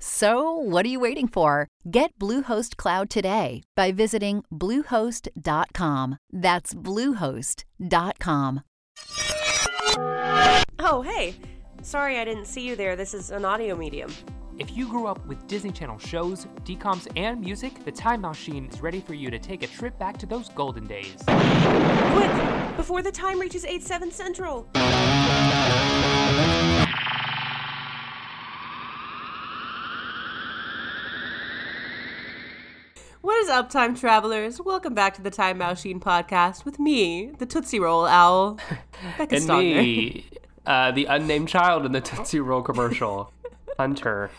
So, what are you waiting for? Get Bluehost Cloud today by visiting Bluehost.com. That's Bluehost.com. Oh, hey. Sorry I didn't see you there. This is an audio medium. If you grew up with Disney Channel shows, DComs, and music, the Time Mousechine is ready for you to take a trip back to those golden days. Quick! Before the time reaches 8 7 Central! What is up, time travelers? Welcome back to the Time Mousechine podcast with me, the Tootsie Roll Owl, Becca and me, uh, the unnamed child in the Tootsie Roll commercial, Hunter.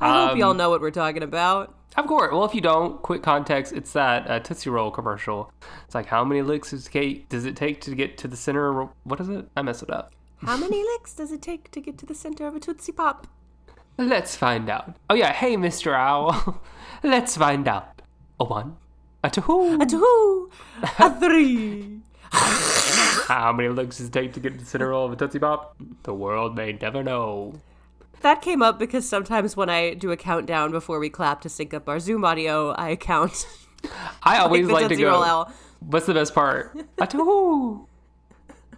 I hope y'all Um, know what we're talking about. Of course. Well, if you don't, quick context, it's that uh, Tootsie Roll commercial. It's like, how many licks does it- does it take to get to the center? What is it? I messed it up. How many licks does it take to get to the center of a Tootsie Pop? Let's find out. Oh, yeah. Hey, Mr. Owl. Let's find out. A one, a two. A two, a three. How many licks does it take to get to the center of a Tootsie Pop? The world may never know. That came up because sometimes when I do a countdown before we clap to sync up our Zoom audio, I count. I always the like, to go. Owl. What's the best part? A two.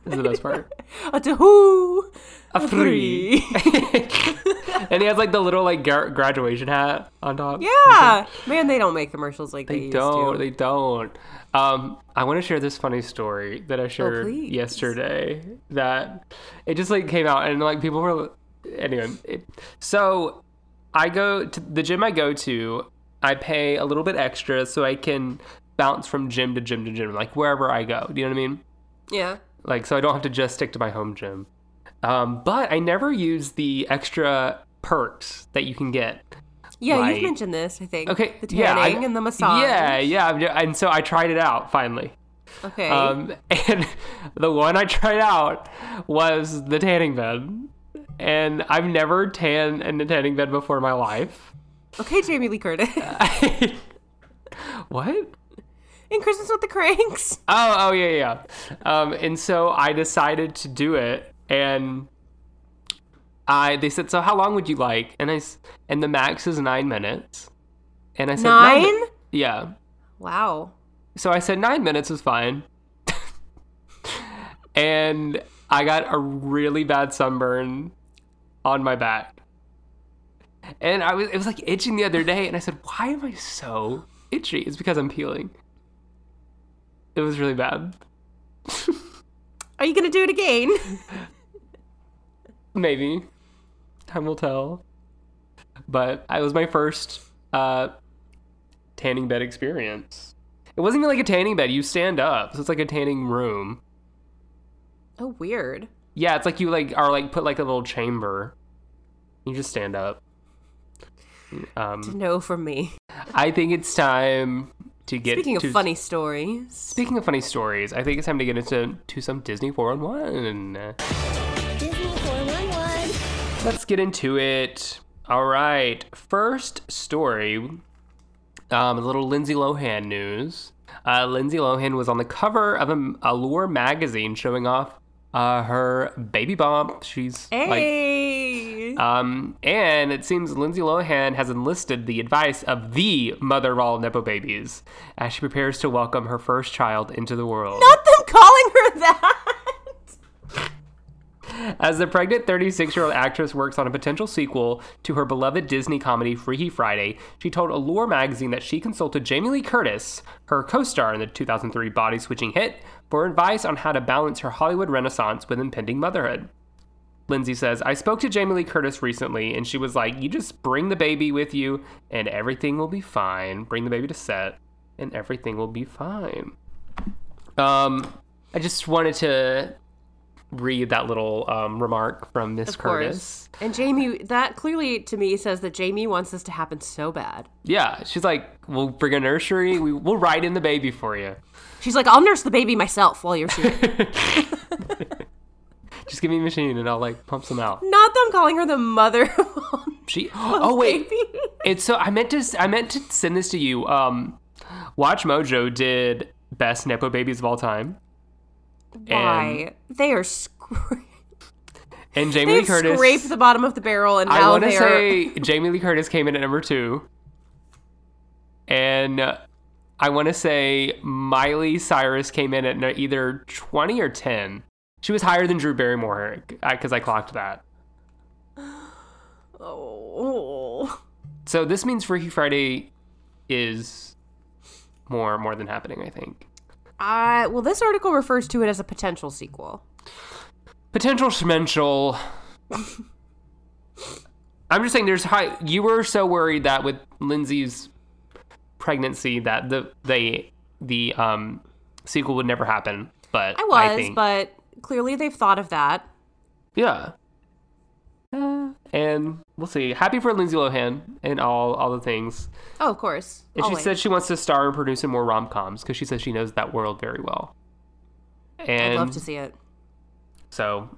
Is the best part. A two, A three. and he has like the little like gar- graduation hat on top. Yeah, man, they don't make commercials like they, They don't. to. They don't. Um, I want to share this funny story that I shared Oh, yesterday. That it just like came out and like people were anyway. It, so I go to the gym I go to. I pay a little bit extra so I can bounce from gym to gym to gym, like wherever I go. Do you know what I mean? yeah, Like so I don't have to just stick to my home gym. Um, but I never use the extra perks that you can get. yeah, Like- you've mentioned this. I think. Okay, the yeah, I- tanning and the massage. Yeah, yeah, and so I tried it out finally. Okay. Um, and the one I tried out was the tanning bed, and I've never tanned in a tanning bed before in my life. okay, Jamie Lee Curtis what? in Christmas with the Cranks. Oh, oh yeah, yeah. Um, and so I decided to do it, and I they said, so how long would you like? And I and the max is nine minutes, and I said Nine? mi- Yeah. Wow. So I said nine minutes is fine. and I got a really bad sunburn on my back. And I was it was like itching the other day and I said, Why am I so itchy? It's because I'm peeling. It was really bad. Are you gonna do it again? Maybe. Time will tell. But I was my first uh tanning bed experience. It wasn't even like a tanning bed. You stand up. So it's like a tanning room. oh, weird. Yeah, it's like you like are like put like a little chamber. You just stand up. Um, No, from me. I think it's time to get. Speaking of funny stories, Speaking of funny stories, I think it's time to get into to some Disney 411. Disney 411. Let's get into it. All right, first story. Um, a little Lindsay Lohan news. Uh, Lindsay Lohan was on the cover of a Allure magazine showing off uh, her baby bump. She's like hey, Um, and it seems Lindsay Lohan has enlisted the advice of the mother of all Nepo babies as she prepares to welcome her first child into the world. not them calling her that. As the pregnant 36 year old actress works on a potential sequel to her beloved Disney comedy Freaky Friday, she told Allure magazine that she consulted Jamie Lee Curtis, her co star in the 2003 body switching hit, for advice on how to balance her Hollywood renaissance with impending motherhood. Lindsay says, I spoke to Jamie Lee Curtis recently, and she was like, You just bring the baby with you, and everything will be fine. Bring the baby to set, and everything will be fine. Um, I just wanted to read that little um, remark from Miss Curtis. course. And Jamie, that clearly to me says that Jamie wants this to happen so bad. Yeah, she's like, We'll bring a nursery, we, we'll ride in the baby for you. She's like, I'll nurse the baby myself while you're shooting. Just give me a machine, and I'll like pump some out. Not them calling her the mother. She. Oh wait, it's so I meant to I meant to send this to you. Um, Watch Mojo did best nepo babies of all time, Why? They are scra- and Jamie Lee Curtis. scraped the bottom of the barrel, and I want to say Jamie Lee Curtis came in at number two, and I want to say Miley Cyrus came in at either twenty or ten. She was higher than Drew Barrymore because I clocked that. Oh. So this means Freaky Friday is more more than happening. I think. Uh, well, this article refers to it as a potential sequel. potential schmental. I'm just saying there's high you were so worried that with Lindsay's pregnancy that the they the um sequel would never happen. But I was, think, but clearly they've thought of that. yeah. Uh, and we'll see. Happy for Lindsay Lohan and all all the things. Oh, of course. And she Always. said she wants to star and produce in more rom coms because she says she knows that world very well. And I'd love to see it. So,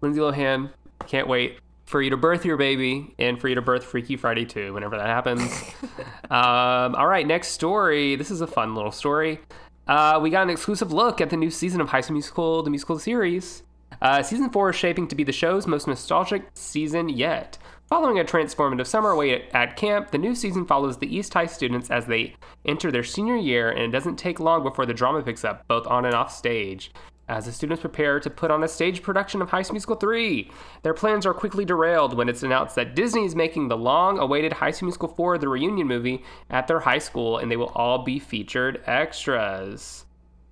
Lindsay Lohan, can't wait for you to birth your baby and for you to birth Freaky Friday too, whenever that happens. um, all right, next story. This is a fun little story. Uh, we got an exclusive look at the new season of High School Musical, the musical series. Uh, season four is shaping to be the show's most nostalgic season yet. Following a transformative summer away at camp, the new season follows the East High students as they enter their senior year, and it doesn't take long before the drama picks up, both on and off stage. As the students prepare to put on a stage production of High School Musical 3, their plans are quickly derailed when it's announced that Disney is making the long awaited High School Musical 4, the reunion movie, at their high school, and they will all be featured extras.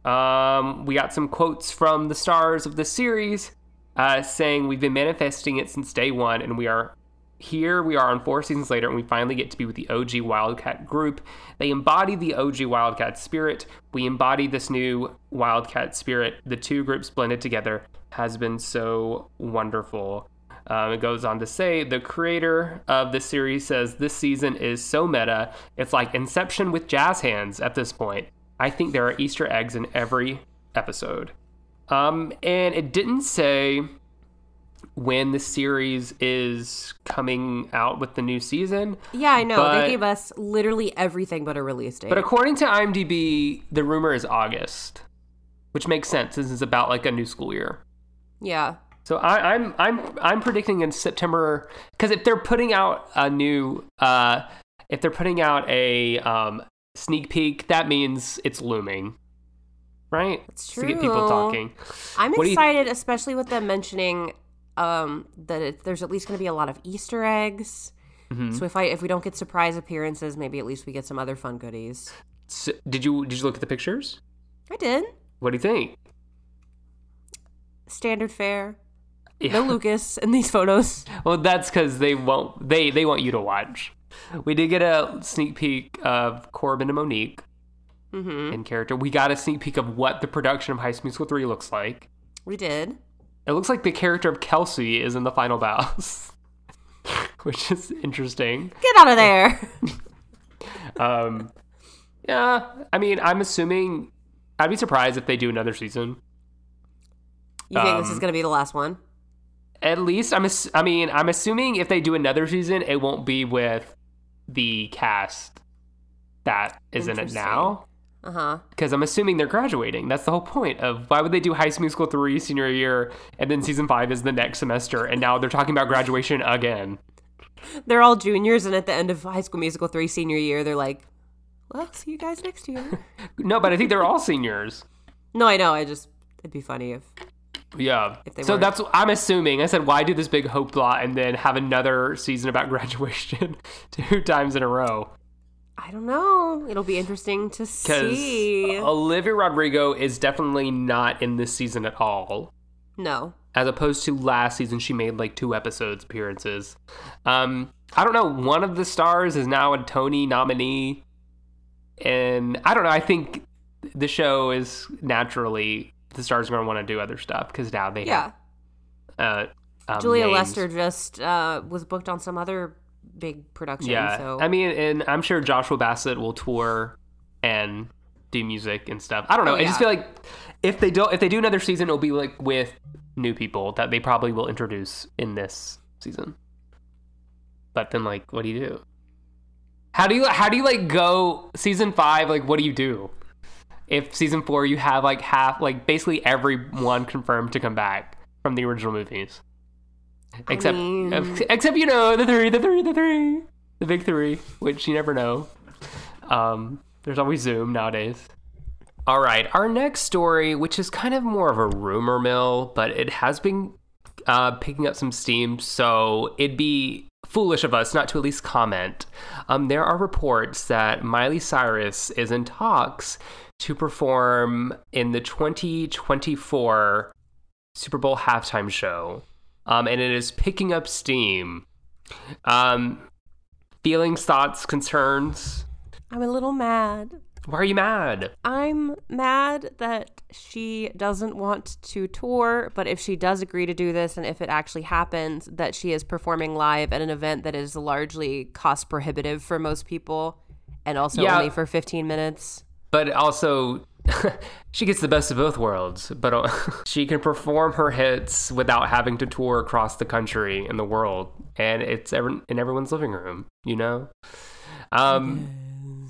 Um, we got some quotes from the stars of the series uh, saying, We've been manifesting it since day one, and we are here we are on four seasons later, and we finally get to be with the OG Wildcat group. They embody the OG Wildcat spirit. We embody this new Wildcat spirit. The two groups blended together has been so wonderful. Um, it goes on to say the creator of the series says this season is so meta. It's like Inception with jazz hands at this point. I think there are Easter eggs in every episode. Um, and it didn't say when the series is coming out with the new season. Yeah, I know. But- they gave us literally everything but a release date. But according to IMDb, the rumor is August, which makes sense. This is about like a new school year. yeah. So I, I'm I'm I'm predicting in September because if they're putting out a new uh, if they're putting out a um, sneak peek, that means it's looming, right? It's To get people talking. I'm What excited, especially with them mentioning um, that it, there's at least going to be a lot of Easter eggs. Mm-hmm. So if I if we don't get surprise appearances, maybe at least we get some other fun goodies. So, did you did you look at the pictures? I did What do you think? standard fare. Yeah. No Lucas in these photos. Well, that's because they won't. They they want you to watch. We did get a sneak peek of Corbin and Monique Mm-hmm. in character. We got a sneak peek of what the production of High School Musical three looks like. We did. It looks like the character of Kelsey is in the final bows, which is interesting. Get out of there. Um, yeah, I mean, I'm assuming. I'd be surprised if they do another season. You think this is Um, going to be the last one? At least I'm. ass- I mean, I'm assuming if they do another season, it won't be with the cast that is in it now. Uh huh. Because I'm assuming they're graduating. That's the whole point of why would they do High School Musical three senior year and then season five is the next semester, and now they're talking about graduation again. They're all juniors, and at the end of High School Musical three senior year, they're like, "Well, see you guys next year." No, but I think they're all seniors. no, I know. I just it'd be funny if Yeah. So weren't. that's I'm assuming. I said, why do this big hope plot and then have another season about graduation two times in a row? I don't know. It'll be interesting to see. Olivia Rodrigo is definitely not in this season at all. no. as opposed to last season she made like two episodes appearances. Um, I don't know. One of the stars is now a Tony nominee, and I don't know. I think the show is naturally the stars are going to want to do other stuff because now they Yeah. have uh, um, Julia names. Lester just uh, was booked on some other big production. Yeah, So I mean, and I'm sure Joshua Bassett will tour and do music and stuff. I don't know. Oh, I just feel like if they don't, if they do another season, it'll be like with new people that they probably will introduce in this season. But then, like, what do you do? How do you how do you like go season five? Like, what do you do? If season four you have like half, like basically everyone confirmed to come back from the original movies, except mean- except you know the three, the three, the three, the big three, which you never know. Um, there's always Zoom nowadays. All right, our next story, which is kind of more of a rumor mill, but it has been uh, picking up some steam, so it'd be foolish of us not to at least comment. Um, there are reports that Miley Cyrus is in talks to perform in the 2024 Super Bowl halftime show, um, and it is picking up steam. Um, feelings, thoughts, concerns. I'm a little mad. Why are you mad? I'm mad that she doesn't want to tour, but if she does agree to do this and if it actually happens, that she is performing live at an event that is largely cost prohibitive for most people and also Yeah. only for 15 minutes. But also she gets the best of both worlds but uh, she can perform her hits without having to tour across the country and the world and it's every, in everyone's living room you know? Um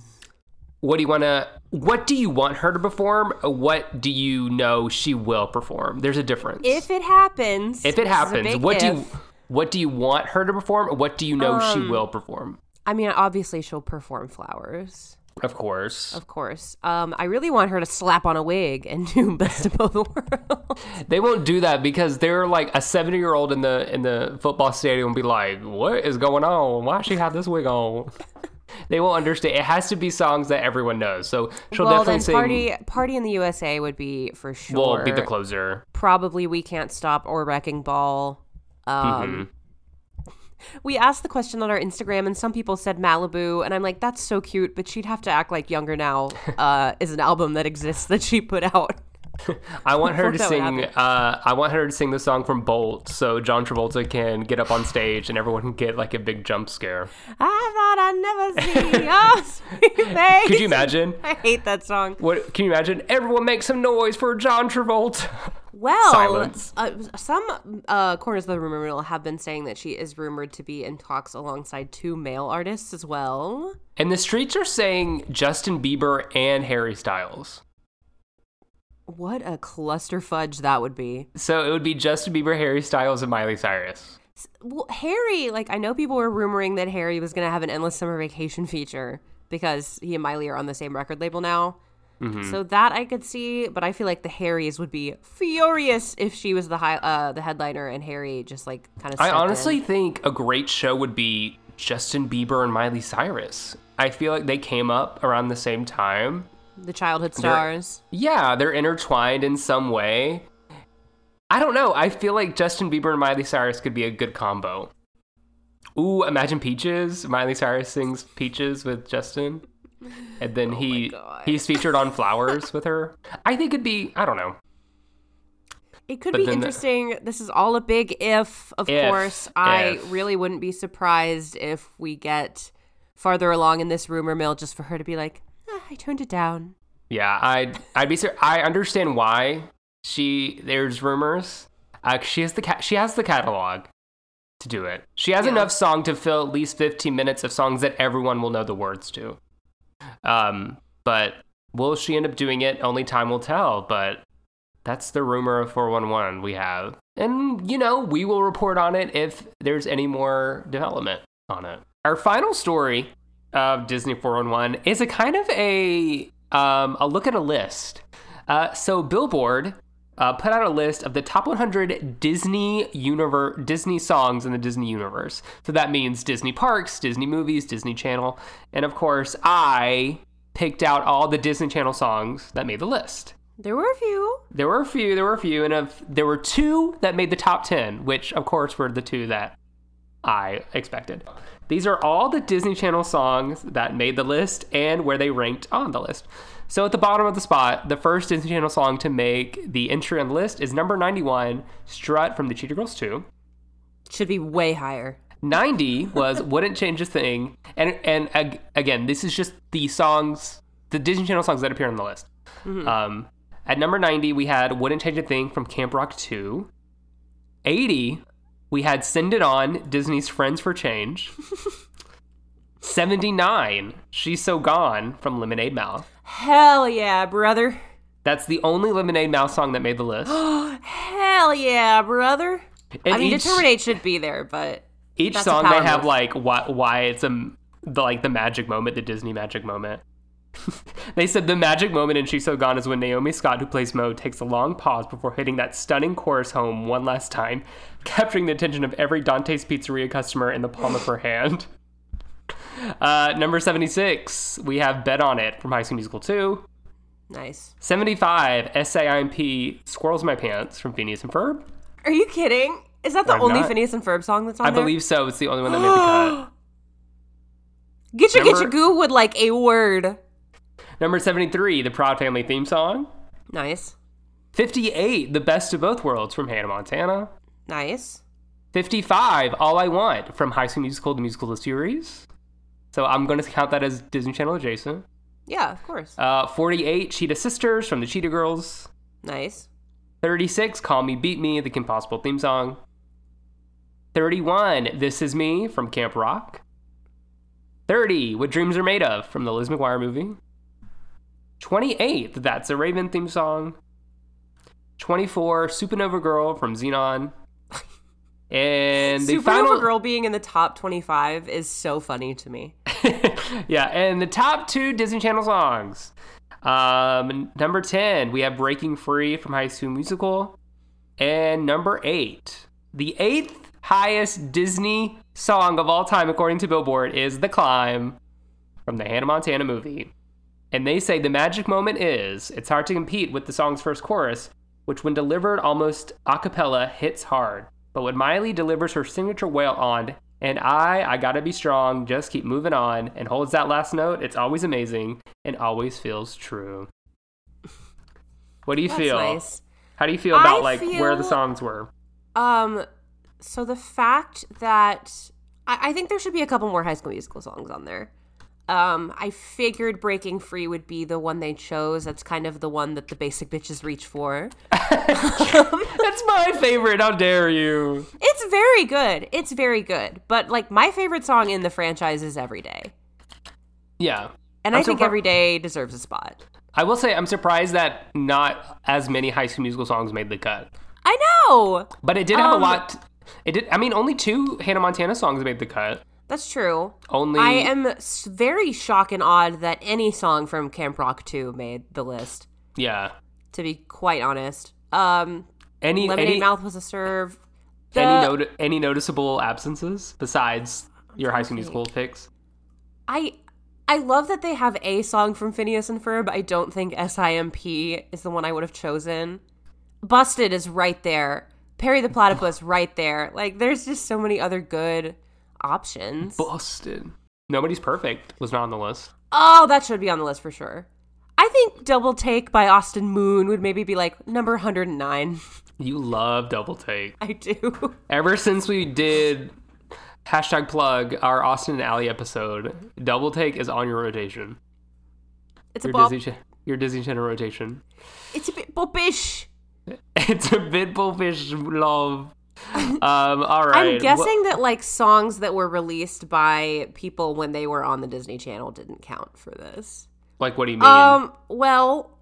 what do you want to what do you want her to perform? What do you know she will perform? There's a difference. If it happens, if it this is a happens what do you what do you want her to perform? What do you know she Um, will perform? I mean, obviously she'll perform flowers. Of course Of course. Um, I really want her to slap on a wig and do best of both worlds. They won't do that because they're like a seventy year old in the in the football stadium will be like, What is going on? Why she have this wig on? they won't understand. It has to be songs that everyone knows. So she'll well, definitely sing party party in the USA would be for sure. will be the closer. Probably we can't stop or wrecking ball. Um, Mm-hmm. We asked the question on our Instagram, and some people said Malibu, and I'm like, that's so cute, but she'd have to act like Younger Now uh, is an album that exists that she put out. I want her to sing uh I want her to sing the song from Bolt so John Travolta can get up on stage and everyone can get like a big jump scare. I thought I'd never see your. Could you imagine? I hate that song. What can you imagine? Everyone make some noise for John Travolta. Well. Uh, some uh, corners of the rumor mill have been saying that she is rumored to be in talks alongside two male artists as well. and the streets are saying Justin Bieber and Harry Styles. What a cluster fudge that would be. So it would be Justin Bieber, Harry Styles, and Miley Cyrus. Well, Harry, like I know people were rumoring that Harry was going to have an endless summer vacation feature because he and Miley are on the same record label now. Mm-hmm. So that I could see, but I feel like the Harrys would be furious if she was the high, uh, the headliner and Harry just like kind of. I honestly think a great show would be Justin Bieber and Miley Cyrus. I feel like they came up around the same time. the childhood stars. Yeah, they're intertwined in some way. I don't know. I feel like Justin Bieber and Miley Cyrus could be a good combo. Ooh, imagine Peaches. Miley Cyrus sings Peaches with Justin. And then he he's featured on Flowers with her. I think it'd be I don't know. It could But be then the- interesting. This is all a big if, of If, course. I if. really wouldn't be surprised if we get farther along in this rumor mill just for her to be like, "Ah, I turned it down. Yeah, I'd I'd be sur- I understand why she there's rumors. Uh, she has the ca- she has the catalog to do it. She has Yeah. enough song to fill at least 15 minutes of songs that everyone will know the words to. Um, but will she end up doing it? Only time will tell. But that's the rumor of 411 we have, and you know we will report on it if there's any more development on it. Our final story of Disney 411 is a kind of a um, a look at a list. Uh, so Billboard uh, put out a list of the top 100 Disney universe Disney songs in the Disney universe. So that means Disney parks, Disney movies, Disney Channel, and of course I picked out all the Disney Channel songs that made the list. There were a few. There were a few, there were a few, and of, there were two that made the top 10, which of course were the two that I expected. These are all the Disney Channel songs that made the list and where they ranked on the list. So at the bottom of the spot, the first Disney Channel song to make the entry on the list is number 91, Strut from the Cheetah Girls 2. Should be way higher. 90 was Wouldn't Change a Thing. And and ag- again, this is just the songs, the Disney Channel songs that appear on the list. Um, at number 90, we had Wouldn't Change a Thing from Camp Rock 2. 80, we had Send It On, Disney's Friends for Change. 79, She's So Gone from Lemonade Mouth. Hell yeah, brother. That's the only Lemonade Mouth song that made the list. Hell yeah, brother. And I mean, each- Determinate should be there, but Each song they have move. like why why it's a the like the magic moment, the Disney magic moment. they said the magic moment in She's So Gone is when Naomi Scott, who plays Mo, takes a long pause before hitting that stunning chorus home one last time, capturing the attention of every Dante's Pizzeria customer in the palm of her hand. Uh, number 76, we have Bet on It from High School Musical 2. nice. 75, SIMP Squirrels in My Pants from Phineas and Ferb. Are you kidding? Is that the I'm only not. Phineas and Ferb song that's on I there? believe so. It's the only one that made the cut. Getcha your get Number- your goo would like a word. Number 73, the Proud Family theme song. Nice. 58, The Best of Both Worlds from Hannah Montana. Nice. 55, All I Want from High School Musical, the musical the series. So I'm going to count that as Disney Channel adjacent. Yeah, of course. Uh, 48, Cheetah Sisters from the Cheetah Girls. nice. 36, Call Me Beep Me, the Kim Possible theme song. 31, This Is Me from Camp Rock. 30, What Dreams Are Made Of from the Lizzie McGuire movie. 28, That's So Raven theme song. 24, Supernova Girl from Zenon. And the Supernova final Girl being in the top 25 is so funny to me. yeah, and the top two Disney Channel songs. Um, number 10, we have Breaking Free from High School Musical. And number 8, the eighth highest Disney song of all time, according to Billboard, is The Climb from the Hannah Montana movie. And they say the magic moment is it's hard to compete with the song's first chorus, which, when delivered almost a cappella, hits hard. But when Miley delivers her signature wail on, and I, I gotta be strong, just keep moving on, and holds that last note, it's always amazing and always feels true. What do you That's feel? nice. How do you feel about I like where the songs were? Um, so the fact that I, I think there should be a couple more High School Musical songs on there. Um, I figured Breaking Free would be the one they chose. That's kind of the one that the basic bitches reach for. That's my favorite. How dare you? It's very good. It's very good. But like my favorite song in the franchise is Every Day. Yeah. And I'm I think surpri- Every Day deserves a spot. I will say I'm surprised that not as many High School Musical songs made the cut, I know. but it did have Um, a lot. It did. I mean, only two Hannah Montana songs made the cut. That's true. Only I am very shocked and awed that any song from Camp Rock 2 made the list, Yeah. to be quite honest. Um, Any Lemonade any Mouth was a serve. The- any noti- any noticeable absences besides your High School Musical picks? I I love that they have a song from Phineas and Ferb. I don't think SIMP is the one I would have chosen. Busted is right there. Perry the Platypus right there. Like there's just so many other good options. Busted. Nobody's perfect was not on the list. Oh, that should be on the list for sure. I think Double Take by Austin Moon would maybe be like number 109. You love double take. I do. Ever since we did hashtag plug our Austin and Ally episode, double take is on your rotation. It's a Your bop. Disney, your Disney Channel rotation. It's a bit boppish. It's a bit bullfish love. Um, all right. I'm guessing that like songs that were released by people when they were on the Disney Channel didn't count for this. like, what do you mean? Um, well,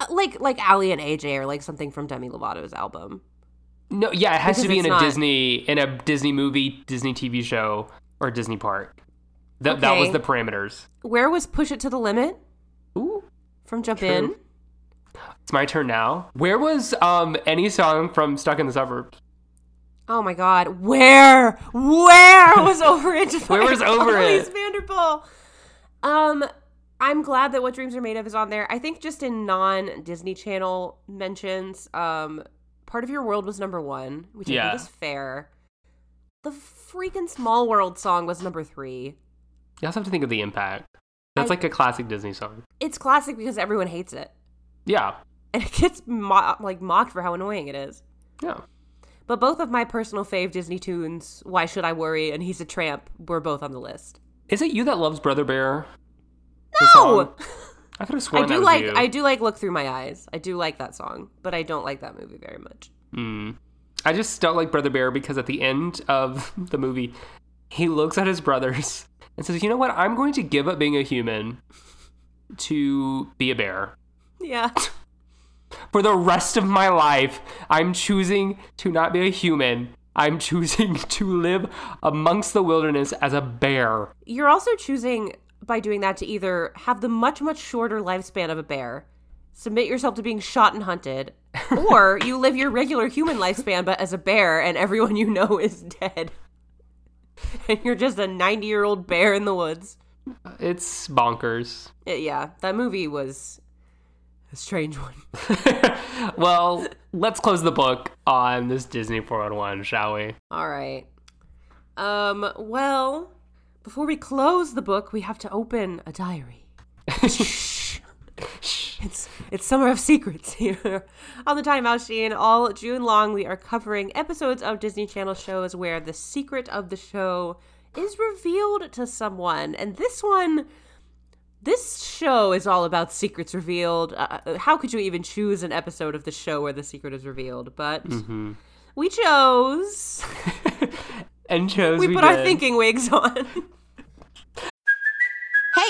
uh, like like Aly and AJ or like something from Demi Lovato's album. no, yeah, it has to be in a not- Disney, in a Disney movie, Disney TV show, or Disney park. That that was the parameters. Where was Push It to the Limit Ooh, from Jump True. In? it's my turn now. Where was um any song from Stuck in the Suburbs? Oh my God, where where was Over It? Where was Over Elise It? Vanderpool. Um, I'm glad that What Dreams Are Made Of is on there. I think just in non Disney Channel mentions, um, Part of Your World was number one, which I think is fair. The freaking Small World song was number three. You also have to think of the impact. That's I- like a classic Disney song. It's classic because everyone hates it. Yeah. And it gets mo- like mocked for how annoying it is. Yeah. But both of my personal fave Disney tunes, Why Should I Worry and He's a Tramp, were both on the list. Is it you that loves Brother Bear? No! I could have I sworn that do was like you. I do like Look Through My Eyes. I do like that song, but I don't like that movie very much. Mm. I just don't like Brother Bear because at the end of the movie, he looks at his brothers and says, "You know what? I'm going to give up being a human to be a bear." Yeah. For the rest of my life, I'm choosing to not be a human. I'm choosing to live amongst the wilderness as a bear. You're also choosing by doing that to either have the much, much shorter lifespan of a bear, submit yourself to being shot and hunted, or you live your regular human lifespan but as a bear and everyone you know is dead. And you're just a 90 year old bear in the woods. It's bonkers. Uh, yeah, that movie was a strange one. well, let's close the book on this Disney 401, shall we? All right. Um, well, before we close the book, we have to open a diary. Shh. It's it's summer of secrets here on the Time Mousechine. All June long, we are covering episodes of Disney Channel shows where the secret of the show is revealed to someone, and this one, this show is all about secrets revealed. Uh, how could you even choose an episode of the show where the secret is revealed? But we chose. And chose We, we, put our thinking wigs on.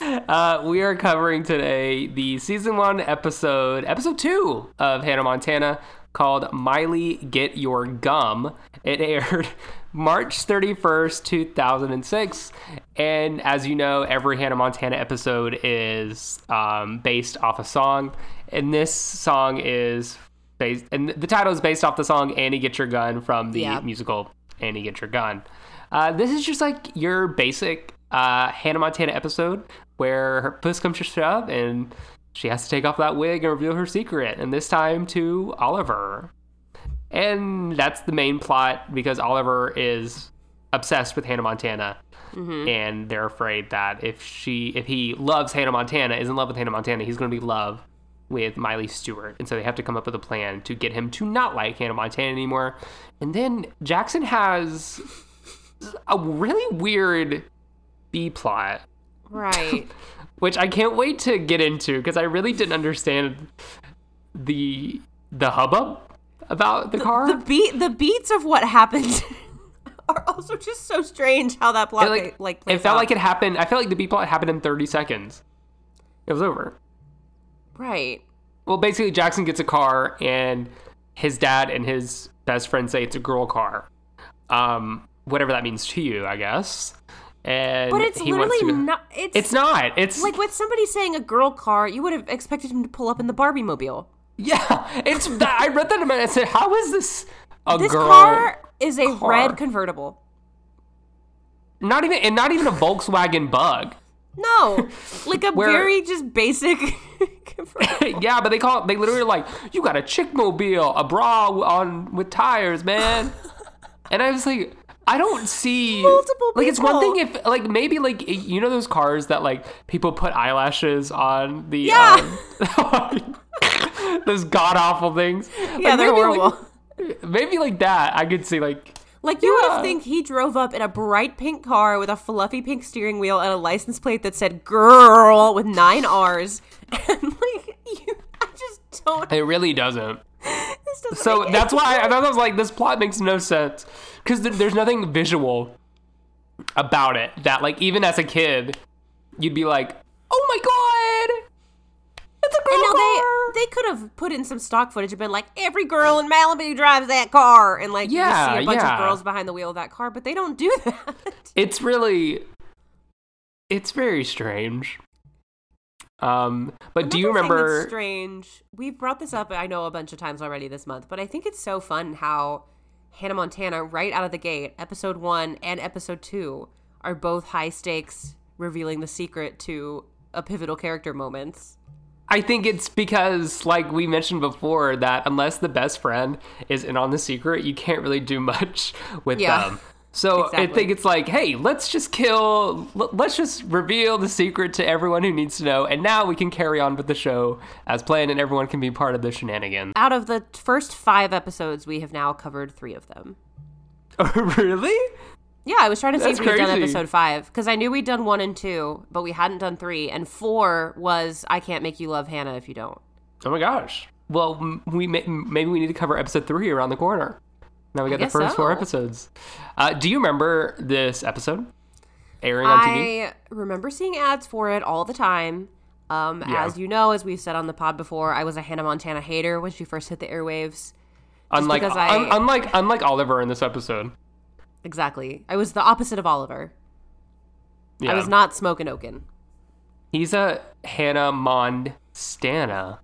Uh, we are covering today the season one episode, episode two of Hannah Montana called Miley Get Your Gum. It aired March 31st, 2006. And as you know, every Hannah Montana episode is um, based off a song. And this song is based, and the title is based off the song Annie Get Your Gun from the Yeah. musical Annie Get Your Gun. Uh, this is just like your basic uh, Hannah Montana episode where her puss comes to shove and she has to take off that wig and reveal her secret, and this time to Oliver. And that's the main plot because Oliver is obsessed with Hannah Montana. And they're afraid that if she, if he loves Hannah Montana, is in love with Hannah Montana, he's going to be in love with Miley Stewart. And so they have to come up with a plan to get him to not like Hannah Montana anymore. And then Jackson has a really weird B plot, right. which I can't wait to get into because I really didn't understand the the hubbub about the car. The beat the beats of what happened are also just so strange how that plot It, like, like, like it felt out. like it happened. I felt like the B plot happened in 30 seconds. It was over. right. Well, basically, Jackson gets a car, and his dad and his best friend say it's a girl car. Um, whatever that means to you, I guess. And But it's he wants literally not it's, It's not. It's like with somebody saying a girl car, you would have expected him to pull up in the Barbie mobile. yeah. It's. that- I read that in a. I said, "How is this a This girl?" car is a car. red convertible. Not even, and not even a Volkswagen Bug. No, like a Where- very just basic yeah, but they call it. They literally like, you got a chick mobile, a bra on with tires, man. and I was like, I don't see Multiple Like it's one thing if like maybe like you know those cars that like people put eyelashes on the Yeah. um, those god awful things. Yeah, Like, they're maybe, like- horrible. maybe like that, I could see like Like you would Yeah. have think he drove up in a bright pink car with a fluffy pink steering wheel and a license plate that said "girl" with nine R's, and like you, I just don't. it really doesn't. So that's why I. I was like, this plot makes no sense because th- there's nothing visual about it that, like, even as a kid, you'd be like, "Oh my god, it's a girl car!" they could have put in some stock footage and been like, every girl in Malibu drives that car, and like you Yeah, see a bunch yeah. of girls behind the wheel of that car, but they don't do that. It's really, it's very strange. Um, but do you remember? strange? We've brought this up, I know, a bunch of times already this month, but I think it's so fun how Hannah Montana, right out of the gate, episode one and episode two, are both high stakes, revealing the secret to a pivotal character moments. I think it's because, like we mentioned before, that unless the best friend is in on the secret, you can't really do much with Yeah. them. So I think it's like, hey, let's just kill, let's just reveal the secret to everyone who needs to know, and now we can carry on with the show as planned, and everyone can be part of the shenanigans. Out of the first five episodes, we have now covered three of them. really? Yeah, I was trying to see if we'd done episode five because I knew we'd done one and two, but we hadn't done three. And four was I can't make you love Hannah if you don't. Oh my gosh. Well, we may, maybe we need to cover episode three around the corner. Now we got the first four episodes. Uh, do you remember this episode airing on TV? I remember seeing ads for it all the time. Um, Yeah. As you know, as we've said on the pod before, I was a Hannah Montana hater when she first hit the airwaves. Unlike, I- un- unlike, unlike Oliver in this episode. Exactly. I was the opposite of Oliver. Yeah. I was not smoking Oken. He's a Hannah Montana,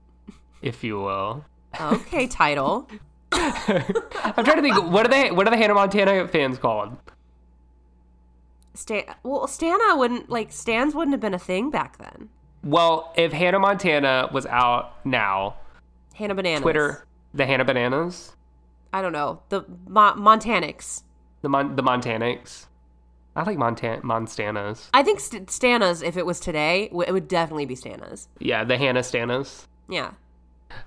if you will. Okay, title. I'm trying to think. What are they? What are the Hannah Montana fans called? Stan. Well, Stana wouldn't like Stans wouldn't have been a thing back then. Well, if Hannah Montana was out now, Hannah Bananas. Twitter, the Hannah Bananas, I don't know the Mo- Montanics. the Mon- the Montanics. I like Montan Monstanas. I think St- Stanas, if it was today, w- it would definitely be Stanas. Yeah, the Hannah Stanas. Yeah.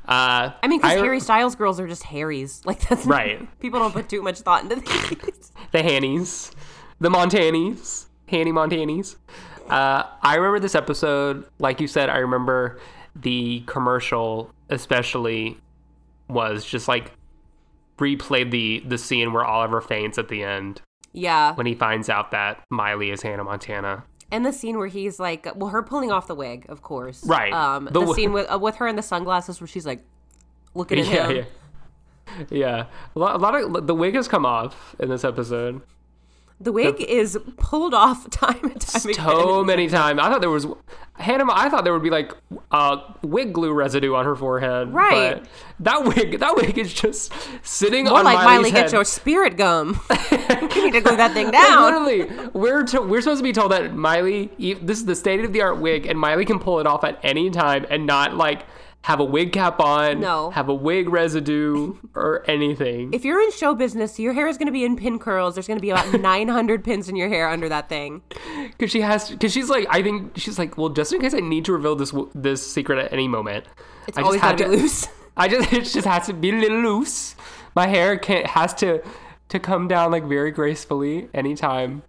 Uh, I mean, because Harry Styles girls are just Harrys. Like that's Right. People don't put too much thought into these. the Hannies, the Montanis, Hanny Montanis. Uh, I remember this episode. Like you said, I remember the commercial, especially, was just like replayed the the scene where Oliver faints at the end yeah. when he finds out that Miley is Hannah Montana. And the scene where he's like, well, her pulling off the wig, of course. Right. Um, The the, scene with uh, with her in the sunglasses where she's like looking at Yeah, him. yeah, yeah. A lot, a lot of the wig has come off in this episode. The wig is pulled off time and time again. so many times. I thought there was Hannah. I thought there would be like uh, wig glue residue on her forehead. Right. But that wig, that wig is just sitting More on like Miley's Miley, head. get your spirit gum. you need to glue that thing Like, down. literally, we're to, we're supposed to be told that Miley. This is the state of the art wig, and Miley can pull it off at any time and not like have a wig cap on. No. Have a wig residue or anything. If you're in show business, your hair is going to be in pin curls. There's going to be about 900 pins in your hair under that thing. Because she has, because she's like, I think she's like, well, just in case I need to reveal this this secret at any moment, It's I always got have to be loose. I just it just has to be a little loose. My hair can't has to to come down like very gracefully anytime.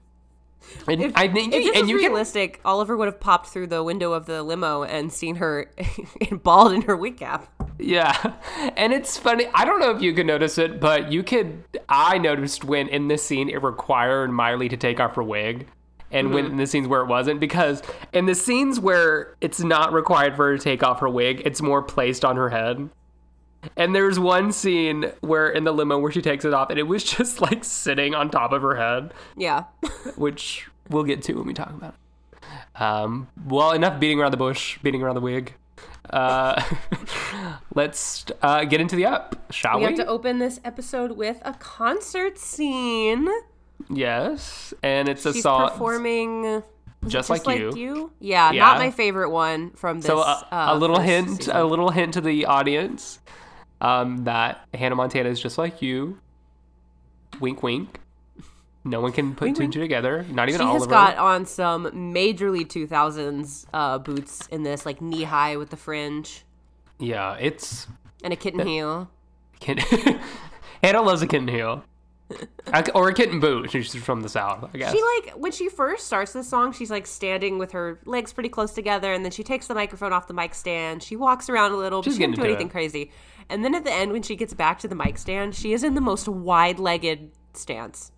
And If, I think if this and you can realistic, Oliver would have popped through the window of the limo and seen her bald in her wig cap. yeah. And it's funny. I don't know if you could notice it, but you could. I noticed when in this scene it required Miley to take off her wig. And when mm-hmm. in the scenes where it wasn't, because in the scenes where it's not required for her to take off her wig, it's more placed on her head. And there's one scene where in the limo where she takes it off, and it was just like sitting on top of her head, Yeah. which we'll get to when we talk about it. Um, well, enough beating around the bush, beating around the wig. Uh, let's uh, get into the up, shall We we? have to open this episode with a concert scene. yes, and it's a She's song. performing it Just Like You? Yeah, Yeah. not my favorite one from this. So a, uh, a little hint, season. a little hint to the audience um, that Hannah Montana is just like you. Wink, wink. No one can put Wink, two and two together. Not even She Oliver. has got on some majorly 2000s uh, boots in this, like knee high with the fringe yeah, it's and a kitten heel. kitten. Hannah loves a kitten heel, or a kitten boot. She's from the south, I guess. She like when she first starts this song, she's like standing with her legs pretty close together, and then she takes the microphone off the mic stand. She walks around a little, but She's she doesn't getting do anything it. crazy. And then at the end, when she gets back to the mic stand, she is in the most wide-legged stance.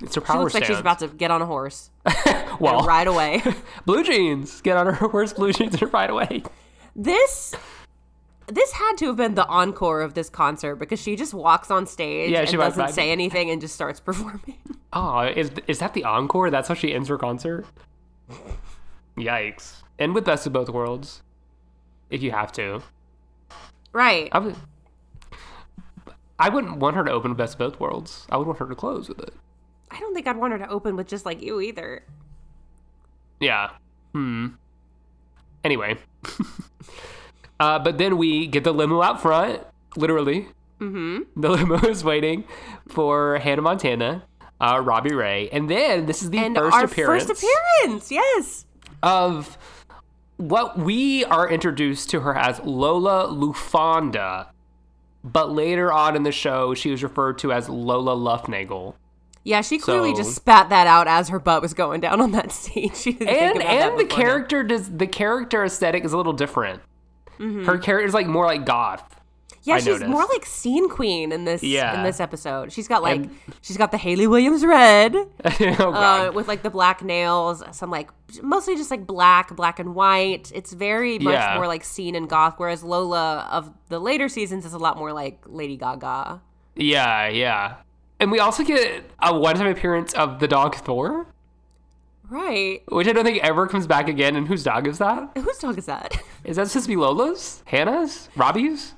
it's her She power looks like she's about to get on a horse well, ride away. blue jeans. Get on her horse, blue jeans, and ride away. this this had to have been the encore of this concert because she just walks on stage Yeah, and she doesn't say anything and just starts performing. Oh, is is that the encore? That's how she ends her concert. Yikes! And with best of both worlds, if you have to, right. I would. I wouldn't want her to open best of both worlds. I would want her to close with it. I don't think I'd want her to open with just like you either. Yeah. Hmm. Anyway. uh, but then we get the limo out front, literally. Mm-hmm. The limo is waiting for Hannah Montana, uh, Robbie Ray, and then this is the And first our appearance first appearance, yes. of what we are introduced to her as Lola Lufanda, but later on in the show she was referred to as Lola Luftnagle. Yeah, she clearly So- just spat that out as her butt was going down on that stage. She didn't think and and the character does the character aesthetic is a little different. Mm-hmm. Her character is like more like goth. Yeah, I she's noticed. more like scene queen in this Yeah. in this episode. She's got like she's got the Hayley Williams red oh uh, with like the black nails, some like mostly just like black, black and white. It's very much Yeah. more like scene and goth, whereas Lola of the later seasons is a lot more like Lady Gaga. yeah, yeah. And we also get a one-time appearance of the dog Thor, Right. which I don't think ever comes back again. And whose dog is that? Whose dog is that? Is that supposed to be Lola's? Hannah's? Robbie's?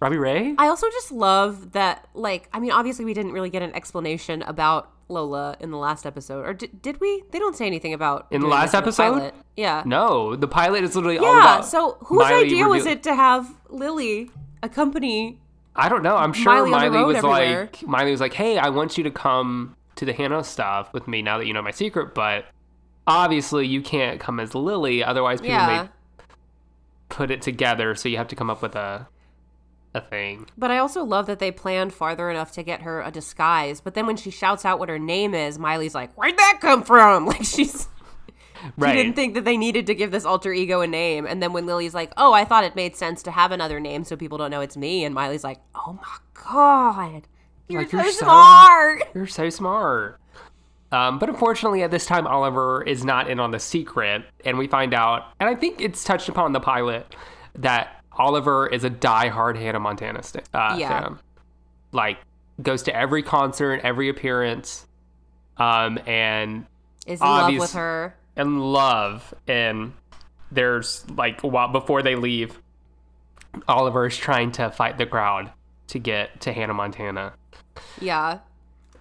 Robbie Ray? I also just love that, like, I mean, obviously we didn't really get an explanation about Lola in the last episode, or did, did we? They don't say anything about In the last episode? pilot. Yeah. No, the pilot is literally all about. Yeah. So whose Miley idea was it to have Lily accompany? I don't know. I'm sure Miley Miley, was everywhere? like, Miley was like, "Hey, I want you to come to the Hannah stuff with me now that you know my secret, but obviously you can't come as Lily, otherwise people Yeah. may put it together. So you have to come up with a a thing." But I also love that they planned farther enough to get her a disguise. But then when she shouts out what her name is, Miley's like, "Where'd that come from?" Like she's Right? she didn't think that they needed to give this alter ego a name. And then when Lily's like, "Oh, I thought it made sense to have another name so people don't know it's me," and Miley's like, "Oh my god, you're Like, so you're so- smart." You're so smart. Um, but unfortunately, at this time, Oliver is not in on the secret, and we find out, and I think it's touched upon the pilot that Oliver is a die-hard Hannah Montana st- uh, Yeah. fan. Like, goes to every concert, every appearance, um, and Is in love with her. and love. And there's like while before they leave, Oliver is trying to fight the crowd to get to Hannah Montana, Yeah.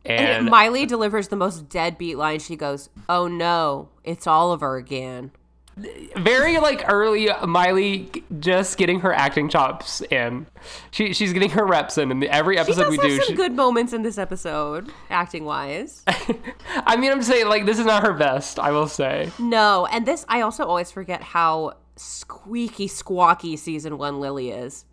and, And Miley delivers the most deadbeat line. She goes, "Oh no, it's Oliver again." Very like early Miley just getting her acting chops in. She she's getting her reps in, and every episode we do. some she- good moments in this episode, acting wise. I mean, I'm saying like this is not her best. I will say. no, and this I also always forget how squeaky squawky season one Lily is.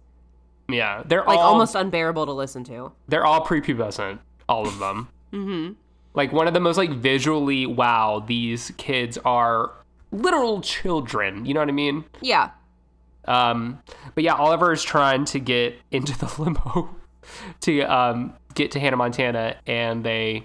Yeah, they're Like all almost unbearable to listen to. they're all prepubescent, all of them. mm-hmm. Like one of the most like visually wow. These kids are literal children. You know what I mean? Yeah. Um, but yeah, Oliver is trying to get into the limo to um, get to Hannah Montana, and they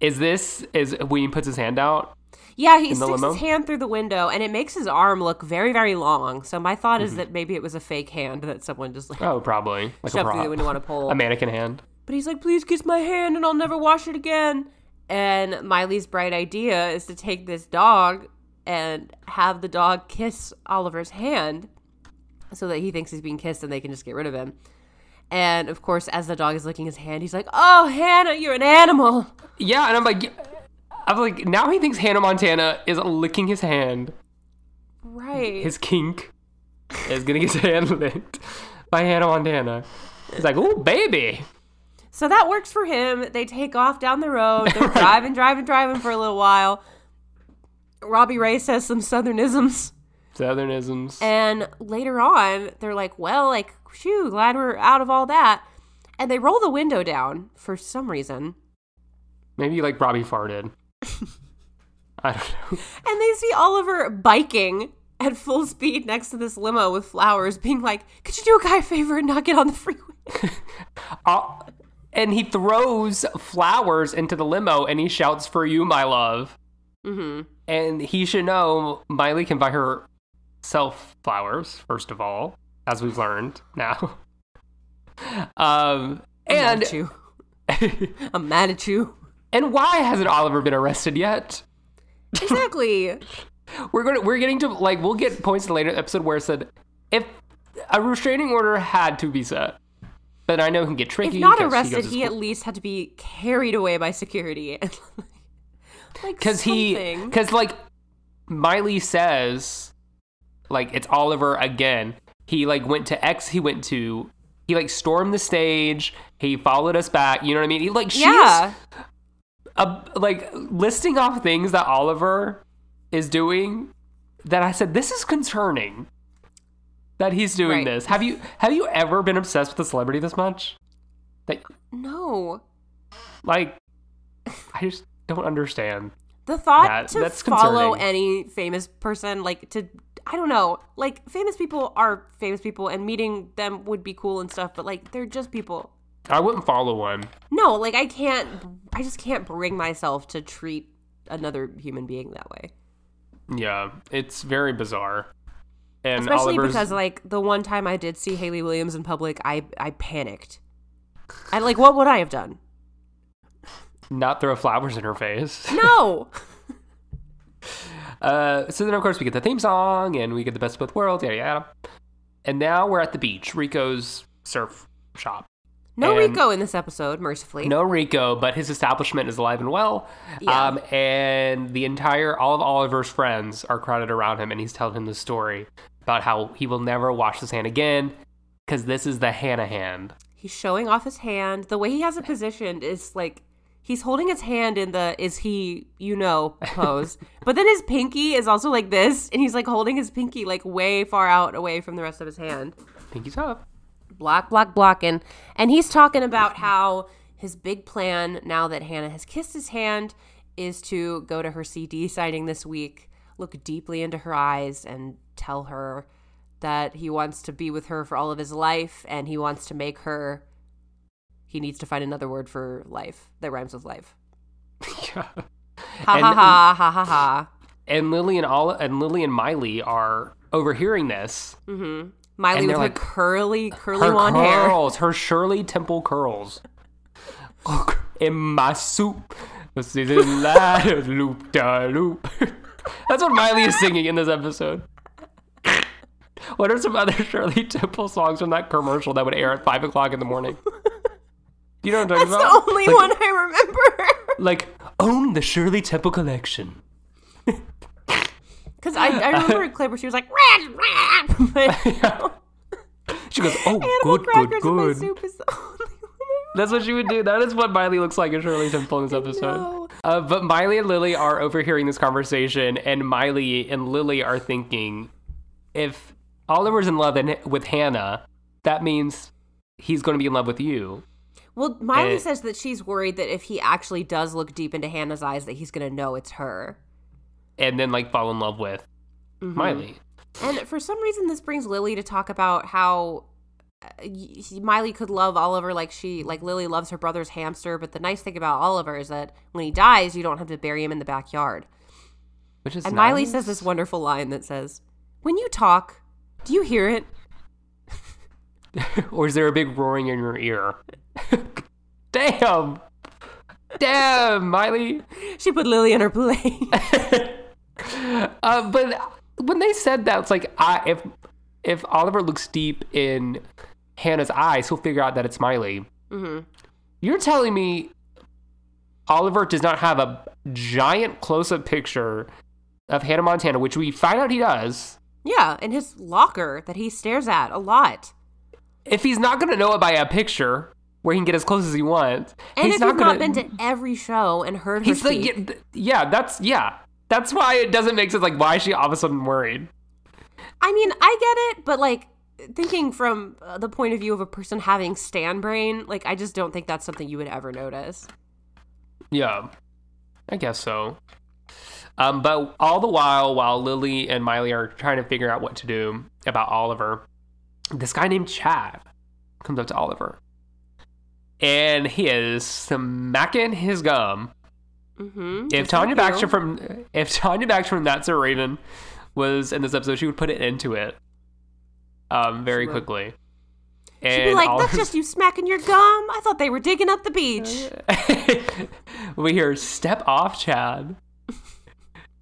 is this is when he puts his hand out. Yeah, he sticks limo? his hand through the window and it makes his arm look very, very long. So my thought Mm-hmm. is that maybe it was a fake hand that someone just like Oh, probably like a shoved through the window on a pole. a mannequin hand. But he's like, please kiss my hand and I'll never wash it again. And Miley's bright idea is to take this dog and have the dog kiss Oliver's hand so that he thinks he's being kissed and they can just get rid of him. And of course, as the dog is licking his hand, he's like, oh, Hannah, you're an animal. Yeah, and I'm like, I'm like, now he thinks Hannah Montana is licking his hand. Right. His kink is getting his hand licked by Hannah Montana. He's like, oh baby. So that works for him. They take off down the road. They're driving, driving, driving for a little while. Robbie Ray says some southernisms. Southernisms. And later on, they're like, well, like, phew, glad we're out of all that. And they roll the window down for some reason. Maybe like Robbie farted. I don't know. And they see Oliver biking at full speed next to this limo with flowers, being like, could you do a guy a favor and not get on the freeway? And he throws flowers into the limo and he shouts for you my love mm-hmm. and he should know miley can buy herself flowers first of all as we've learned now. um, I'm mad and at you. I'm mad at you. and why hasn't Oliver been arrested yet? Exactly. We're going to we're getting to like we'll get points in later episode where it said if a restraining order had to be set. But I know it can get tricky. if not arrested, to he at least had to be carried away by security. because he because like miley says like it's oliver again. He like went to x he went to he like stormed the stage. He followed us back. You know what i mean? He like she's yeah. a, like listing off things that oliver is doing that i said this is concerning that he's doing Right. this. Have you have you ever been obsessed with a celebrity this much? That No. like i just don't understand The thought That- to that's follow concerning. any famous person, like to, I don't know, like famous people are famous people, and meeting them would be cool and stuff, but like they're just people. i wouldn't follow one No, like I can't, I just can't bring myself to treat another human being that way. Yeah, it's very bizarre. And Especially Oliver's because like the one time I did see Hayley Williams in public, I I panicked. I like, what would I have done? Not throw flowers in her face. No. Uh, so then, of course, we get the theme song and we get the best of both worlds, yada yada. And now we're at the beach, Rico's surf shop. No And- Rico in this episode, mercifully. No Rico, but his establishment is alive and well. Yeah. Um, and the entire, all of Oliver's friends are crowded around him, and he's telling him the story about how he will never wash his hand again because this is the Hannah hand. He's showing off his hand. The way he has it positioned is like he's holding his hand in the is he you know pose. but then his pinky is also like this and he's like holding his pinky like way far out away from the rest of his hand. Pinky's up. Block block blocking. And he's talking about how his big plan now that Hannah has kissed his hand is to go to her CD signing this week, look deeply into her eyes and tell her that he wants to be with her for all of his life and he wants to make her he needs to find another word for life that rhymes with life. yeah. Ha And- ha ha ha ha ha. and Lily and Oli- and Lily and Miley are overhearing this. Mm-hmm. Miley with her like, curly, curly Her blonde hair. curls, her Shirley Temple curls. In my soup, this is a loop da loop. That's what Miley is singing in this episode. What are some other Shirley Temple songs from that commercial that would air at five o'clock in the morning? You know what I'm talking That's about? the only like, one I remember. Like own the Shirley Temple collection. Because I, I remember a clip where she was like, rat, rat. But She goes, oh, animal good, good, crackers in my good. soup is the only one That's what she would do. That is what Miley looks like in Shirley Temple in this episode. Uh, but Miley and Lily are overhearing this conversation, and Miley and Lily are thinking, if Oliver's in love with Hannah, that means he's going to be in love with you. Well, Miley Eh. says that she's worried that if he actually does look deep into Hannah's eyes, that he's going to know it's her. And then, like, fall in love with Mm-hmm. Miley. And for some reason, this brings Lily to talk about how uh, Miley could love Oliver like she, like Lily loves her brother's hamster. But the nice thing about Oliver is that when he dies, you don't have to bury him in the backyard. Which is And Miley says this wonderful line that says, When you talk, do you hear it? or is there a big roaring in your ear? Damn! Damn, Miley! She put Lily in her place. Uh, but when they said that, it's like I, if if Oliver looks deep in Hannah's eyes, he'll figure out that it's Miley. Mm-hmm. You're telling me Oliver does not have a giant close-up picture of Hannah Montana, which we find out he does. yeah, in his locker that he stares at a lot. If he's not going to know it by a picture where he can get as close as he wants, And he's if not you've not gonna- been to every show and heard her He's like, speak, yeah, yeah, that's yeah. That's why it doesn't make sense. Like, why is she all of a sudden worried? I mean, I get it, but like thinking from uh, the point of view of a person having Stan brain, like I just don't think that's something you would ever notice. Yeah, I guess so. Um, but all the while, while Lily and Miley are trying to figure out what to do about Oliver, this guy named Chad comes up to Oliver, and he is smacking his gum. Mm-hmm. If Tanya Baxter from if Tanya Baxter from That's So Raven was in this episode, she would put it into it. um, very quickly. And She'd be like, all "That's just you smacking your gum. I thought they were digging up the beach." we hear "Step off, Chad."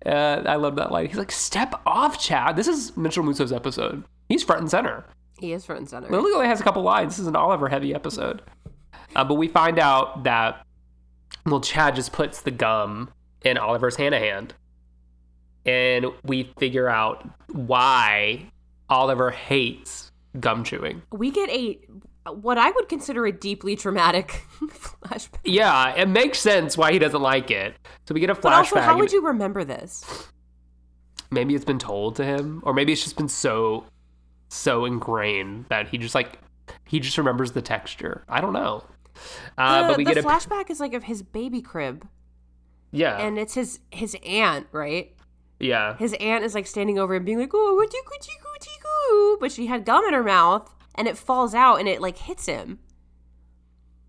Uh, I love that line. He's like, "Step off, Chad." This is Mitchell Musso's episode. He's front and center. He is front and center. Lily only has a couple lines. This is an Oliver heavy episode. Uh, but we find out that well, Chad just puts the gum in Oliver's Hannah hand, and we figure out why Oliver hates gum chewing. we get a what I would consider a deeply traumatic flashback. Yeah, it makes sense why he doesn't like it. So we get a flashback. But also, how would you remember this? Maybe it's been told to him, or maybe it's just been so so ingrained that he just like he just remembers the texture. I don't know. Uh, the but we the get a flashback is like of his baby crib, yeah and it's his his aunt, right? yeah His aunt is like standing over and being like, "Oh, coochie coochie coo," but she had gum in her mouth, and it falls out and it like hits him.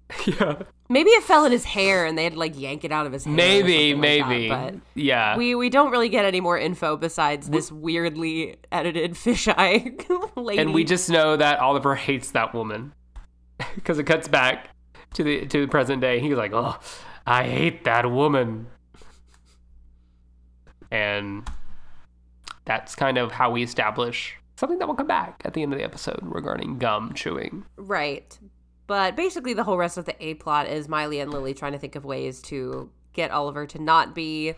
yeah Maybe it fell in his hair and they had to like yank it out of his hair. or maybe like that, maybe but yeah we we don't really get any more info besides this weirdly edited fisheye lady. and we just know that Oliver hates that woman because it cuts back to the to the present day. He's like, "Oh, I hate that woman," and that's kind of how we establish something that will come back at the end of the episode regarding gum chewing. Right. But basically, the whole rest of the A plot is Miley and Lily trying to think of ways to get Oliver to not be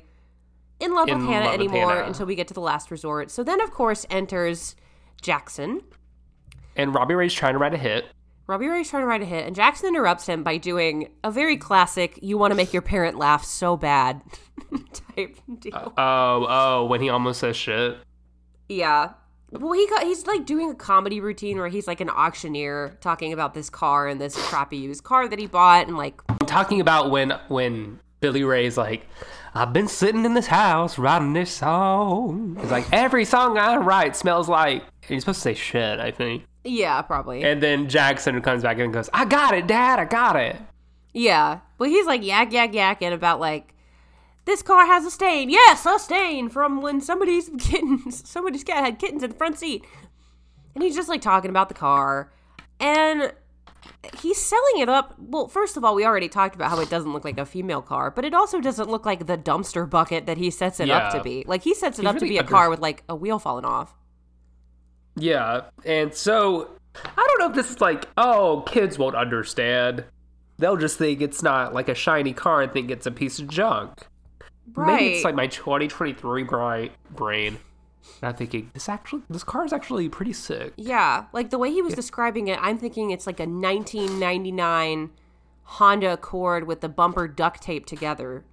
in love In with Hannah love with anymore Hannah. until we get to the last resort. So then, of course, enters Jackson. And Robbie Ray's trying to write a hit. Robbie Ray's trying to write a hit, and Jackson interrupts him by doing a very classic "you want to make your parent laugh so bad" type uh, deal. Oh, oh, when he almost says shit. Yeah. Well, he got he's like doing a comedy routine where he's like an auctioneer talking about this car and this crappy used car that he bought, and like I'm talking about when when Billy Ray's like, I've been sitting in this house writing this song. It's like every song I write smells like. And he's supposed to say shit, I think. yeah, probably. And then Jackson comes back and goes, I got it, Dad, I got it. Yeah. Well, he's like yak yak yakking about like this car has a stain. Yes, a stain from when somebody's kittens, somebody's cat had kittens in the front seat. And he's just like talking about the car, and he's selling it up. Well, first of all, we already talked about how it doesn't look like a female car, but it also doesn't look like the dumpster bucket that he sets it up to be. Like he sets it He's up to be a under- car with like a wheel falling off. Yeah. And so I don't know if this is like, oh, kids won't understand. They'll just think it's not like a shiny car and think it's a piece of junk. Maybe it's like my 2023 bri- brain. I'm thinking this actually, this car is actually pretty sick. Yeah, like the way he was describing it, I'm thinking it's like a 1999 Honda Accord with the bumper duct taped together.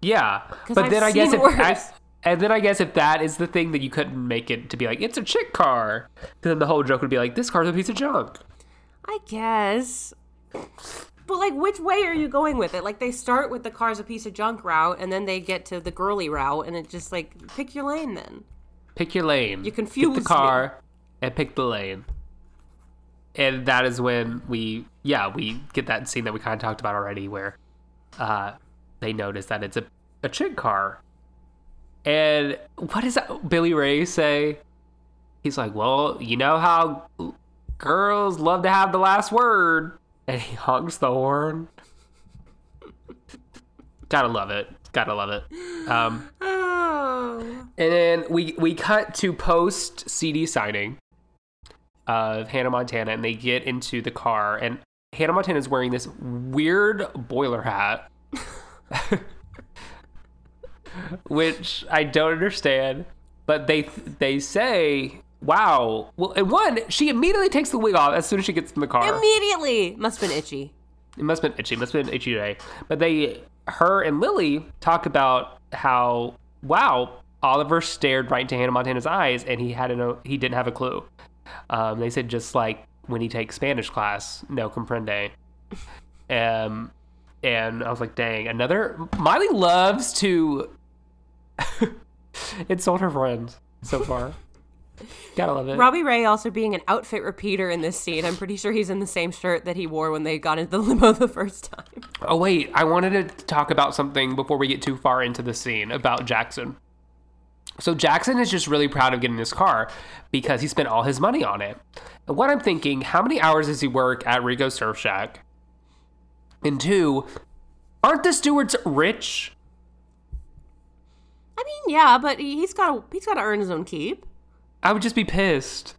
Yeah, but I've then I guess if I, and then I guess if that is the thing that you couldn't make it to be like it's a chick car, then the whole joke would be like this car's a piece of junk. I guess. But like, which way are you going with it? Like, they start with the car's a piece of junk route, and then they get to the girly route, and it just like pick your lane. Then Pick your lane. You Pick confuse the me. car and pick the lane. And that is when we, yeah, we get that scene that we kind of talked about already, where uh, they notice that it's a, a chick car. And what does that Billy Ray say? He's like, well, you know how girls love to have the last word. And he honks the horn. Gotta love it. Gotta love it. Um, oh, and then we we cut to post CD signing of Hannah Montana, and they get into the car, and Hannah Montana is wearing this weird boiler hat, which I don't understand. But they they say, "Wow!" Well, and one, she immediately takes the wig off as soon as she gets in the car. immediately must have been itchy. It must have been itchy. It must have been itchy today. But they, her and Lily talk about how, wow, Oliver stared right into Hannah Montana's eyes and he had no, he didn't have a clue. Um, they said just like when he takes Spanish class, no comprende. Um, and I was like, dang, another. Miley loves to insult her friends so far. Gotta love it. Robbie Ray also being an outfit repeater in this scene. I'm pretty sure he's in the same shirt that he wore when they got into the limo the first time. Oh wait, I wanted to talk about something before we get too far into the scene about Jackson. So Jackson is just really proud of getting this car because he spent all his money on it. And what I'm thinking, how many hours does he work at Rico Surf Shack? And two, aren't the Stewarts rich? I mean, yeah, but he's got to he's got to earn his own keep. I would just be pissed.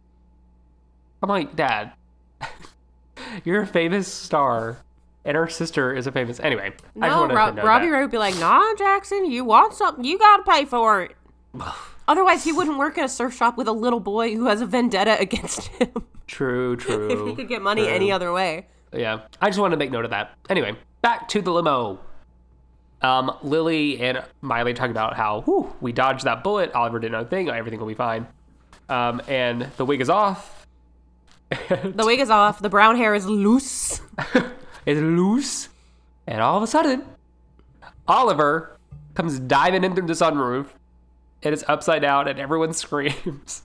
I'm like, Dad, you're a famous star, and her sister is a famous. Anyway, I just No, wanted Ro- to know Robbie that. Ray would be like, "Nah, Jackson, you want something, you got to pay for it." Otherwise, he wouldn't work at a surf shop with a little boy who has a vendetta against him. True, true. if he could get money any other way. Yeah, I just wanted to make note of that. Anyway, back to the limo. Um, Lily and Miley talk about how whew, we dodged that bullet. Oliver did no thing. Everything will be fine. Um, and the wig is off. The wig is off. The brown hair is loose. It's loose, and all of a sudden, Oliver comes diving in through the sunroof, and it's upside down, and everyone screams.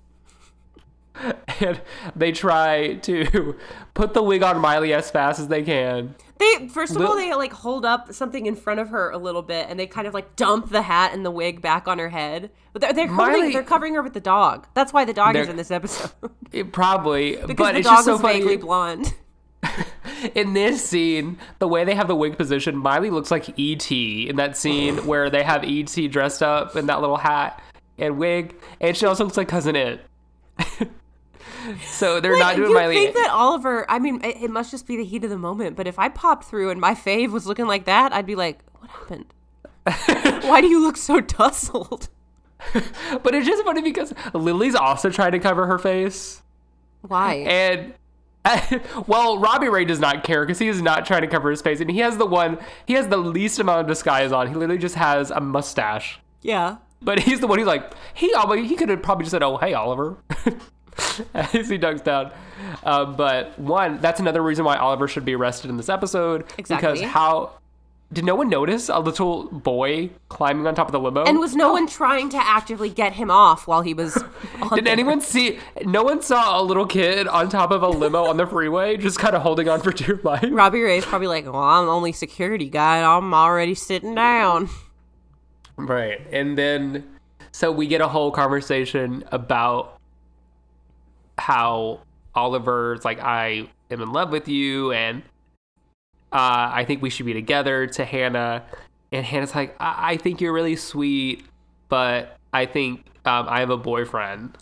and they try to put the wig on Miley as fast as they can. They first of all they like hold up something in front of her a little bit, and they kind of like dump the hat and the wig back on her head. But they're they're, holding, they're covering her with the dog. That's why the dog is in this episode It probably, because but the it's dog just so was funny. vaguely blonde. in this scene, the way they have the wig position, Miley looks like E.T. in that scene where they have E.T. dressed up in that little hat and wig, and she also looks like Cousin It. So they're not doing my league. you think that Oliver? I mean, it, it must just be the heat of the moment. But if I popped through and my fave was looking like that, I'd be like, "What happened? Why do you look so tussled? but it's just funny because Lily's also trying to cover her face, Why?" and. well, Robbie Ray does not care because he is not trying to cover his face, and he has the one. He has the least amount of disguise on. He literally just has a mustache. yeah. But he's the one who's like, he he could have probably just said, "Oh, hey, Oliver," as he ducks down. Um, but one, that's another reason why Oliver should be arrested in this episode Exactly. because how did no one notice a little boy climbing on top of the limo? And was no one trying to actively get him off while he was on did there? anyone see? No one saw a little kid on top of a limo on the freeway, just kind of holding on for dear life. Robbie Ray's probably like, well, I'm the only security guy. I'm already sitting down. Right. And then so we get a whole conversation about how Oliver's like, I am in love with you and uh, I think we should be together to Hannah. And Hannah's like, I, I think you're really sweet, but I think um, I have a boyfriend.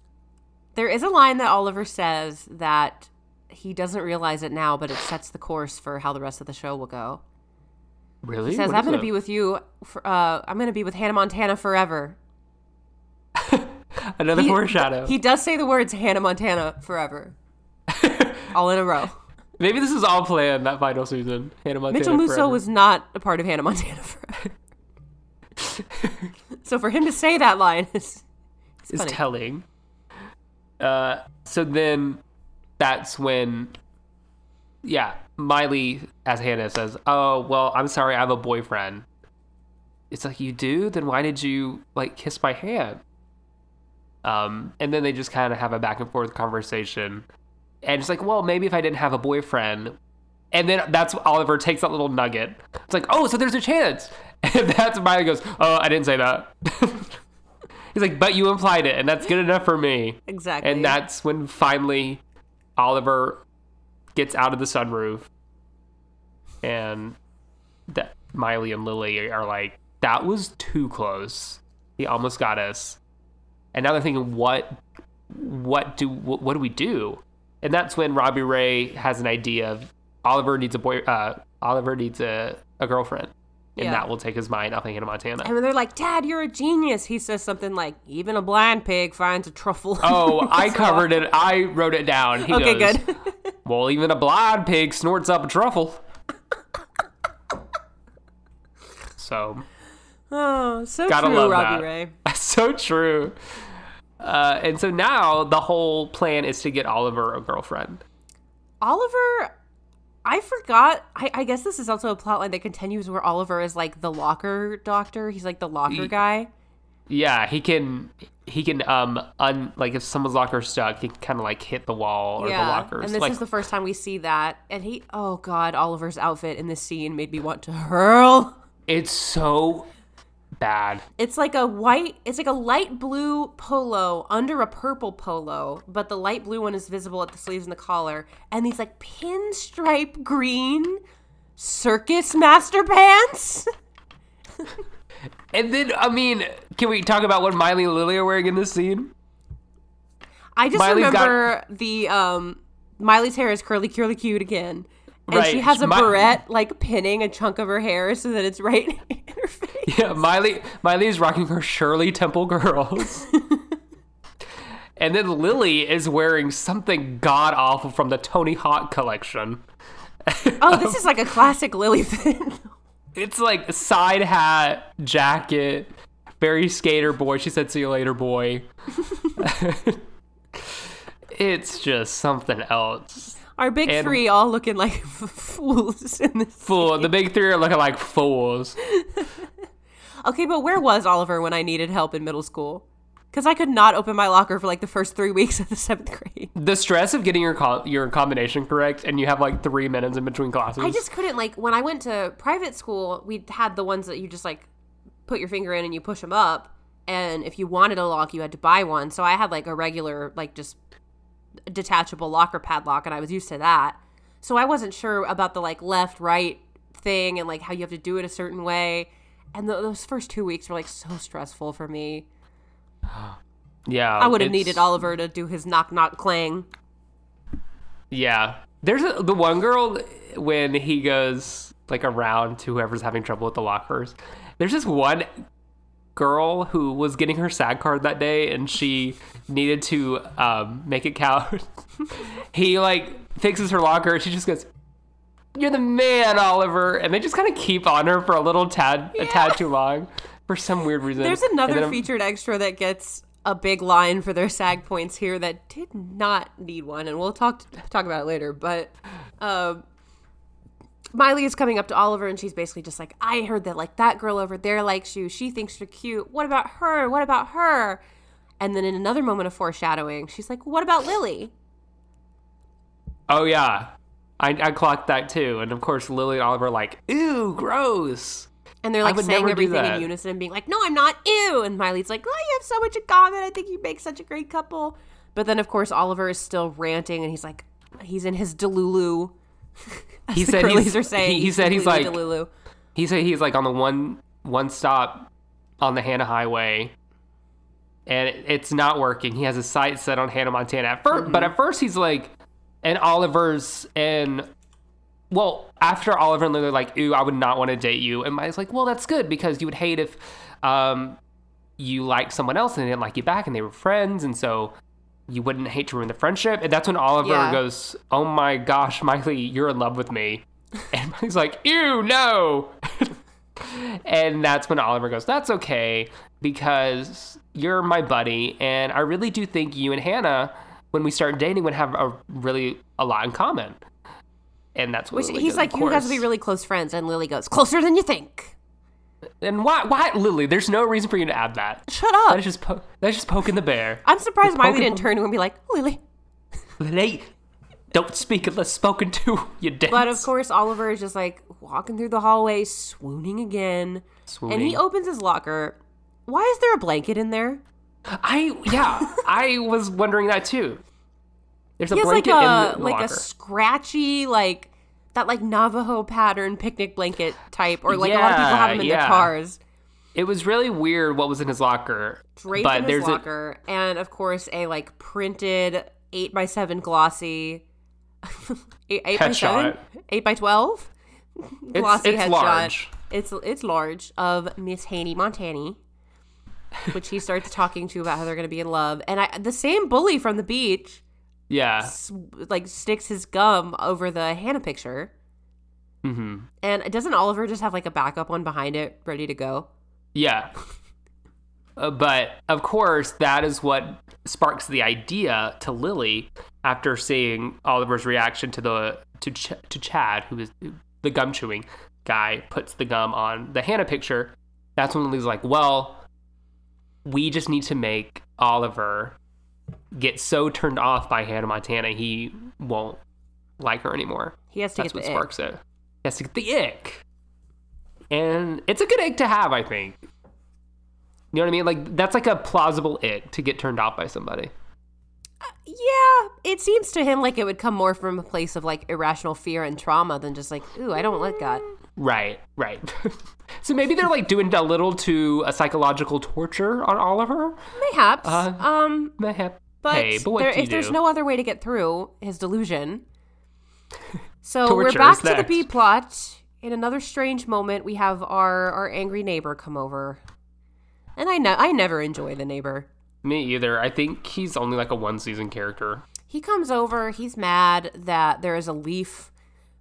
There is a line that Oliver says that he doesn't realize it now, but it sets the course for how the rest of the show will go. Really? He says, What "I'm going to be with you. For, uh, I'm going to be with Hannah Montana forever." Another He- foreshadow. He does say the words Hannah Montana forever, all in a row. Maybe this is all planned that final season. Hannah Montana Mitchell Musso forever. was not a part of Hannah Montana forever. so for him to say that line is, is telling. Uh, so then that's when, yeah, Miley, as Hannah says, "Oh well, I'm sorry, I have a boyfriend." It's like you do. Then why did you like kiss my hand? Um, and then they just kind of have a back and forth conversation, and it's like, well, maybe if I didn't have a boyfriend. And then that's Oliver takes that little nugget. It's like, oh, so there's a chance. And that's Miley goes, oh, I didn't say that. He's like, but you implied it, and that's good enough for me. exactly. And that's when finally Oliver gets out of the sunroof, and that Miley and Lily are like, that was too close. He almost got us. And now they're thinking, what, what do, what, what do we do? And that's when Robbie Ray has an idea of Oliver needs a boy, uh, Oliver needs a, a girlfriend. And Yeah. that will take his mind off thinking of Montana. And when they're like, Dad, you're a genius, he says something like, even a blind pig finds a truffle. Oh, I covered it. I wrote it down. He Okay, goes, good. Well, even a blind pig snorts up a truffle. So, oh, so gotta true, love Robbie that. Ray. So true. Uh, and so now the whole plan is to get Oliver a girlfriend. Oliver, I forgot. I, I guess this is also a plotline that continues where Oliver is like the locker doctor. He's like the locker Ye- guy. Yeah, he can. He can um un like if someone's locker stuck, he can kind of like hit the wall or the lockers. And this like, is the first time we see that. And he, oh God, Oliver's outfit in this scene made me want to hurl. it's so bad. It's like a white, it's like a light blue polo under a purple polo, but the light blue one is visible at the sleeves and the collar. And these like pinstripe green circus master pants. And then, I mean, can we talk about what Miley and Lily are wearing in this scene? I just Miley's got- remember the um Miley's hair is curly, curly, cute again. And she has a Mi- barrette like pinning a chunk of her hair so that it's right in her face. Yeah, Miley Miley is rocking her Shirley Temple girls. and then Lily is wearing something god awful from the Tony Hawk collection. Oh, this is like a classic Lily thing. It's like side hat, jacket, very skater boy. She said, "See you later, boy." it's just something else. Our big And- three all looking like fools in this. Fool. The big three are looking like fools. Okay, but where was Oliver when I needed help in middle school? Because I could not open my locker for like the first three weeks of the seventh grade. The stress of getting your co- your combination correct, and you have like three minutes in between classes. I just couldn't like when I went to private school. We had the ones that you just like put your finger in and you push them up, and if you wanted a lock, you had to buy one. So I had like a regular like just detachable locker padlock, and I was used to that. So I wasn't sure about the like left right thing and like how you have to do it a certain way. And th those first two weeks were like so stressful for me. yeah. I would have needed Oliver to do his knock knock clang. Yeah. There's a, the one girl when he goes like around to whoever's having trouble with the lockers. There's this one girl who was getting her SAG card that day and she needed to um, make it count. he like fixes her locker and she just goes, You're the man, Oliver. And they just kind of keep on her for a little tad, a tad too long for some weird reason. There's another featured extra that gets a big line for their SAG points here that did not need one, and we'll talk talk about it later. But um, Miley is coming up to Oliver, and she's basically just like, "I heard that like that girl over there likes you. She thinks you're cute. What about her? What about her?" And then in another moment of foreshadowing, she's like, "What about Lily?" Oh yeah, I, I clocked that too, and of course Lily and Oliver are like, "Ew, gross." And they're like saying everything in unison and being like, no, I'm not. Ew. And Miley's like, oh, you have so much in common. I think you make such a great couple. But then, of course, Oliver is still ranting and he's like, he's in his Delulu. He said he's- are saying. he- he said he's like- Delulu. He said he's like on the one one stop on the Hannah Highway, and it- it's not working. He has his sights set on Hannah Montana at 1st but at first he's like, and Oliver's and well after Oliver and Lily are like, ooh, I would not want to date you, and Mike's like, well, that's good because you would hate if um you liked someone else and they didn't like you back and they were friends, and so. You wouldn't hate to ruin the friendship, and that's when Oliver Yeah. goes, "Oh my gosh, Miley, you're in love with me," and Miley's like, "Ew, no." And that's when Oliver goes, That's okay, because you're my buddy, and I really do think you and Hannah, when we start dating, would have a really a lot in common. And that's what Which Lily he's goes, like, "Of you guys will be really close friends. And Lily goes, closer than you think. And why, why, Lily? There's no reason for you to add that. Shut up. is just po- that's just poking the bear. I'm surprised Miley didn't turn to him and be like, Lily. Lily, don't speak unless spoken to. You dance. But of course, Oliver is just like walking through the hallway, swooning again. And he opens his locker. Why is there a blanket in there? I yeah, I was wondering that too. There's a He has like blanket a in the like locker. a scratchy like that like Navajo pattern picnic blanket type, or like a lot of people have them in Yeah, their cars. It was really weird what was in his locker. Draped but in his there's a- locker, and of course a like printed eight by seven glossy, eight, eight by seven, eight by twelve, It's, glossy it's headshot. large. It's it's large of Miss Haney Montani, which he starts talking to about how they're going to be in love, and I the same bully from the beach Yeah. s- like sticks his gum over the Hannah picture. hmm And doesn't Oliver just have like a backup one behind it ready to go? Yeah. Uh, but of course, that is what sparks the idea to Lily after seeing Oliver's reaction to the to Ch- to Chad, who is the gum chewing guy, puts the gum on the Hannah picture. That's when Lily's like, "Well, we just need to make Oliver get so turned off by Hannah Montana he won't like her anymore." He has to That's get what the ick. sparks it. He has to get the ick. And it's a good ick to have, I think. You know what I mean? Like that's like a plausible it to get turned off by somebody. Yeah, it seems to him like it would come more from a place of like irrational fear and trauma than just like, ooh, I don't like that. Right, right. so maybe they're like doing a little to a psychological torture on Oliver. Mayhaps. Uh, um, Mayhap. but, hey, but there, do if there's no other way to get through his delusion. So we're back to the. B plot. In another strange moment, we have our our angry neighbor come over, and I know I never enjoy the neighbor. Me either. I think he's only like a one season character. He comes over. He's mad that there is a leaf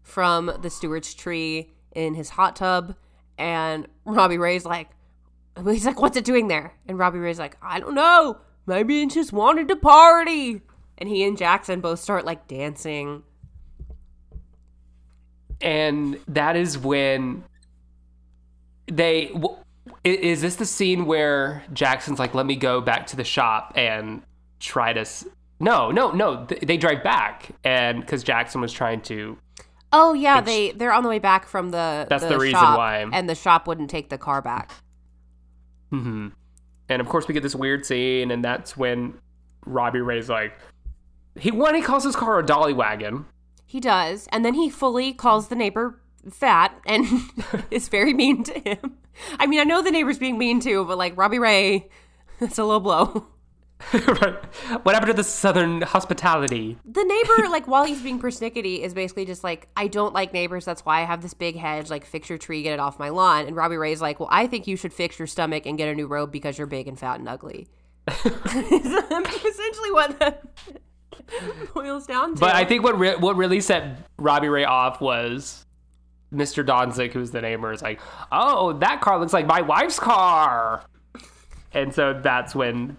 from the Stewart's tree in his hot tub, and Robbie Ray's like, he's like, "What's it doing there?" And Robbie Ray's like, "I don't know. Maybe it just wanted to party." And he and Jackson both start like dancing. and that is when they is this the scene where jackson's like let me go back to the shop and try to s- no no no th- they drive back and because jackson was trying to Oh yeah, they they're on the way back from the. That's the reason shop, why. And the shop wouldn't take the car back. hmm and of course we get this weird scene and that's when robbie ray's like he one he calls his car a dolly wagon He does, and then he fully calls the neighbor fat and is very mean to him. I mean, I know the neighbor's being mean too, but like Robbie Ray, it's a low blow. right what happened to the southern hospitality The neighbor, like while he's being persnickety, is basically just like, I don't like neighbors. That's why I have this big hedge. Like, fix your tree, get it off my lawn. And Robbie Ray's like, Well, I think you should fix your stomach and get a new robe because you're big and fat and ugly. Essentially, what that boils down to. But I think what re- what really set Robbie Ray off was Mr. Dontzig, who's the neighbor, is like, "Oh, that car looks like my wife's car," and so that's when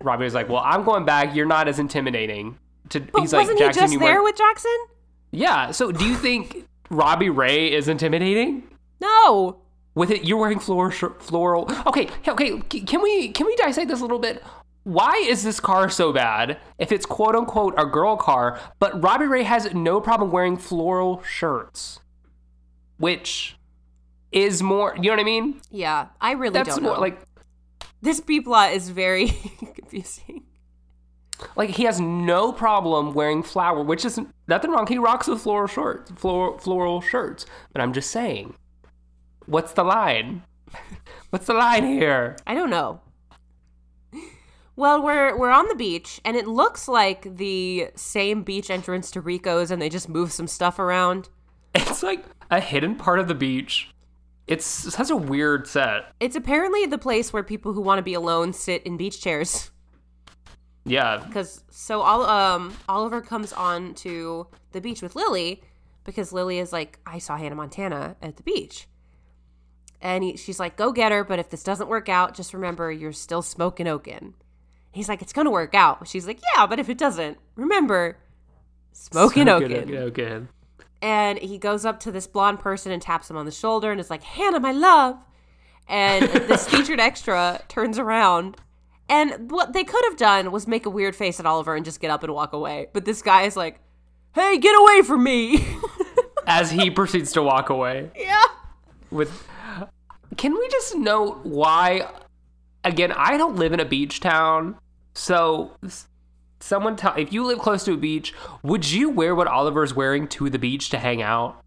Robbie was like, "Well, I'm going back. You're not as intimidating." To But he's wasn't "Jackson, he just there with Jackson? Yeah. So do you think Robbie Ray is intimidating? No. With it, you're wearing floral, floral. Okay, okay. Can we can we dissect this a little bit? Why is this car so bad? If it's quote unquote a girl car, but Robbie Ray has no problem wearing floral shirts, which is more. You know what I mean? Yeah, I really That's don't more know. like this B plot is very confusing. like he has no problem wearing flower, which is nothing wrong. He rocks with floral shorts, floral floral shirts. But I'm just saying, what's the line? What's the line here? I don't know. Well, we're we're on the beach, and it looks like the same beach entrance to Rico's, and they just move some stuff around. It's like a hidden part of the beach. It's has a weird set. It's apparently the place where people who want to be alone sit in beach chairs. Yeah. Because so all um Oliver comes on to the beach with Lily because Lily is like, I saw Hannah Montana at the beach. And he, she's like, go get her, but if this doesn't work out, just remember you're still smoking Oken. He's like, it's gonna work out. She's like, yeah, but if it doesn't, remember, smoking Oken. Good, okay, okay. And he goes up to this blonde person and taps him on the shoulder and is like, Hannah, my love. And this featured extra turns around. And what they could have done was make a weird face at Oliver and just get up and walk away. But this guy is like, hey, get away from me. As he proceeds to walk away yeah. with. Can we just note why? Again, I don't live in a beach town, so someone tell if you live close to a beach, would you wear what Oliver's wearing to the beach to hang out?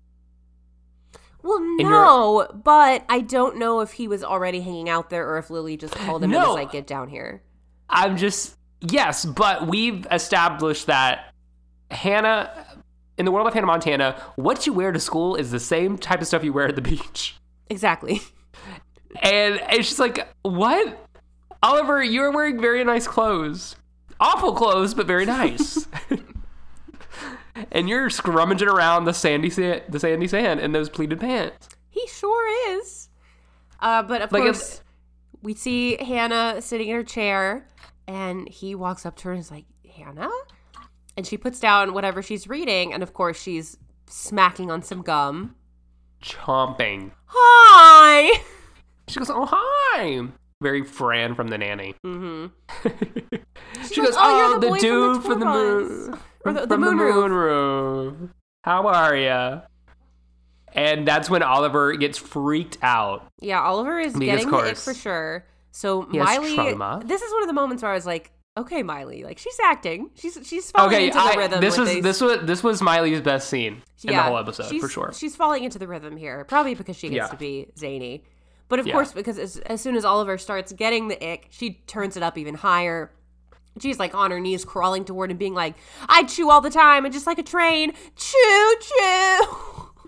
Well, no, but I don't know if he was already hanging out there or if Lily just called him and was like, get down here. I'm just yes, but we've established that Hannah in the world of Hannah Montana, what you wear to school is the same type of stuff you wear at the beach. Exactly. And it's just like, what? Oliver, you're wearing very nice clothes. Awful clothes, but very nice. and you're scrummaging around the sandy sand, the sandy sand in those pleated pants. He sure is. Uh, but of Like, course, we see Hannah sitting in her chair, and he walks up to her and is like, Hannah? And she puts down whatever she's reading, and of course, she's smacking on some gum. Chomping. Hi! She goes, "Oh hi." Very Fran from the nanny. Mm-hmm. she goes, "Oh, "Oh, the the, the dude from the moon, bus." Or the- the moon roof." moon roof. How are ya?" And that's when Oliver gets freaked out. Yeah, Oliver is getting the ick for sure. So He Miley, trauma. this is one of the moments where I was like, okay, Miley, like she's acting, she's she's falling Okay, into the I, rhythm. this was these- this was this was Miley's best scene in the whole episode for sure. She's falling into the rhythm here, probably because she gets Yeah. to be zany. But of Yeah. course, because as, as soon as Oliver starts getting the ick, she turns it up even higher. She's like on her knees, crawling toward him, being like, "I chew all the time, and just like a train, chew, chew."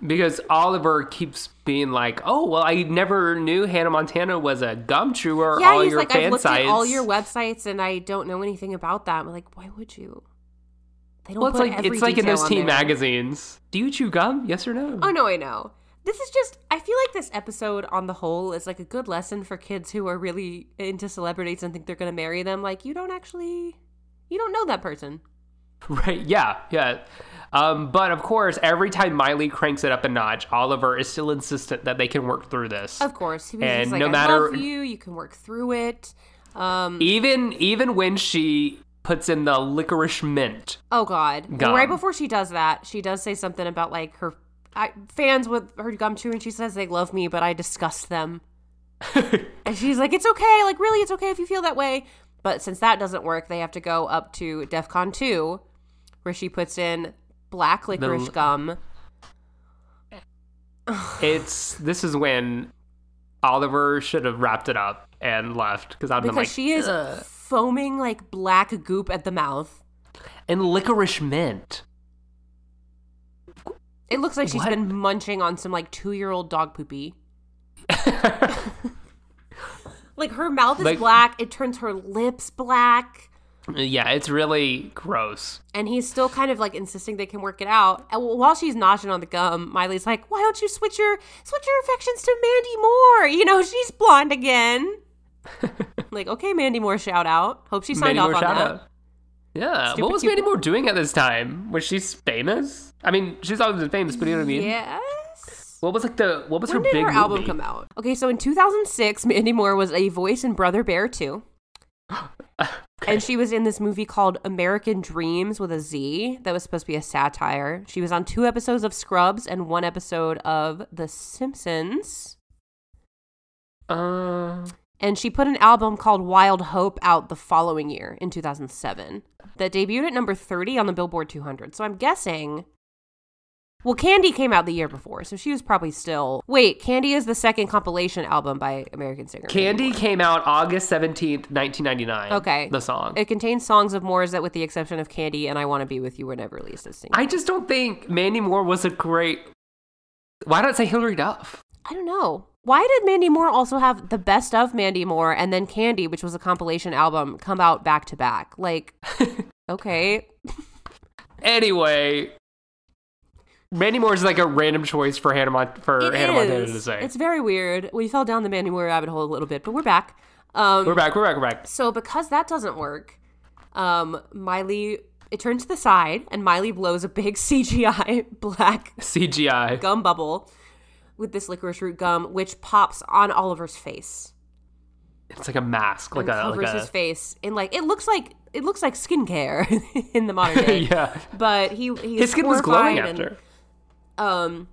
Because Oliver keeps being like, "Oh, well, I never knew Hannah Montana was a gum chewer. Yeah, all he's your like, fan "I've looked sites. at all your websites, and I don't know anything about that." I'm like, "Why would you?" They don't well, it's like it's like in those teen there. magazines. Do you chew gum? Yes or no? Oh no, I know. This is just I feel like this episode on the whole is like a good lesson for kids who are really into celebrities and think they're going to marry them. Like you don't actually you don't know that person. Right? Yeah, yeah. Um, but of course, every time Miley cranks it up a notch, Oliver is still insistent that they can work through this. Of course. And like no matter- you, you can work through it. Um even even when she puts in the licorice mint. oh god. Gum. right before she does that, she does say something about like her I, fans with her gum chewing. She says they love me, but I disgust them. and she's like, "It's okay. Like really, it's okay if you feel that way." But since that doesn't work, they have to go up to DEFCON two, where she puts in black licorice l- gum. It's this is when Oliver should have wrapped it up and left because I'd been because like, she is "Ugh." foaming like black goop at the mouth. and licorice mint. It looks like she's What? been munching on some like two year old dog poopy. Like her mouth is Like- black, it turns her lips black, yeah, it's really gross. and he's still kind of like insisting they can work it out. And while she's noshing on the gum, Miley's like, "Why don't you switch your switch your affections to Mandy Moore? You know, she's blonde again." like, okay, Mandy Moore, shout out. Hope she signed Mandy off Moore on that. out. Yeah, Stupid what was Mandy Moore doing at this time? Was she famous? I mean, she's always been famous, but you know what I mean. Yes. What was like the what was When her did big her album movie? come out? Okay, so in 2006, Mandy Moore was a voice in Brother Bear 2. And she was in this movie called American Dreamz with a Z that was supposed to be a satire. She was on two episodes of Scrubs and one episode of The Simpsons. Uh, And she put an album called Wild Hope out the following year in 2007 that debuted at number 30 on the Billboard 200. So I'm guessing. Well, Candy came out the year before, so she was probably still. Wait, Candy is the second compilation album by American singer. Candy came out August seventeenth, nineteen ninety nine. Okay. the song. It contains songs of Moore's that, with the exception of Candy and I Want to Be With You, were never released as singles. I just don't think Mandy Moore was a great. Why not say Hilary Duff? I don't know. Why did Mandy Moore also have the best of Mandy Moore and then Candy, which was a compilation album, come out back to back? Like, okay. Anyway, Mandy Moore is like a random choice for Hannah Mon- for It Hannah Montana to say. It's very weird. We fell down the Mandy Moore rabbit hole a little bit, but we're back. Um, we're back. We're back. We're back. So because that doesn't work, um, Miley it turns to the side and Miley blows a big CGI black CGI. gum bubble with this licorice root gum, which pops on Oliver's face. It's like a mask, like a covers like a his face and like it looks like it looks like skincare in the modern day. yeah. But he he's His skin was glowing and, after. um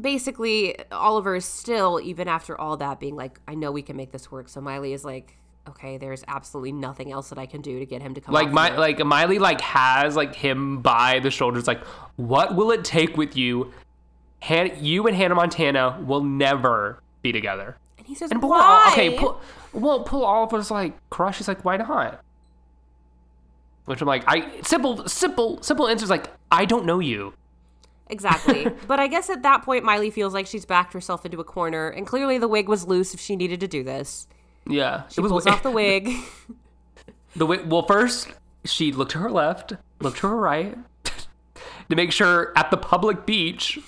basically Oliver is still even after all that being like I know we can make this work. So Miley is like okay, there's absolutely nothing else that I can do to get him to come Like my like Miley like has like him by the shoulders. Like, what will it take with you? Han- you and Hannah Montana will never be together. and he says And pull why? okay, pull well pull Oliver's like crush. He's like, why not? Which I'm like, I simple simple simple answer is like, I don't know you. Exactly. but I guess at that point Miley feels like she's backed herself into a corner and clearly the wig was loose if she needed to do this. Yeah, She pulls off the wig. The wig. well, first she looked to her left, looked to her right, to make sure at the public beach,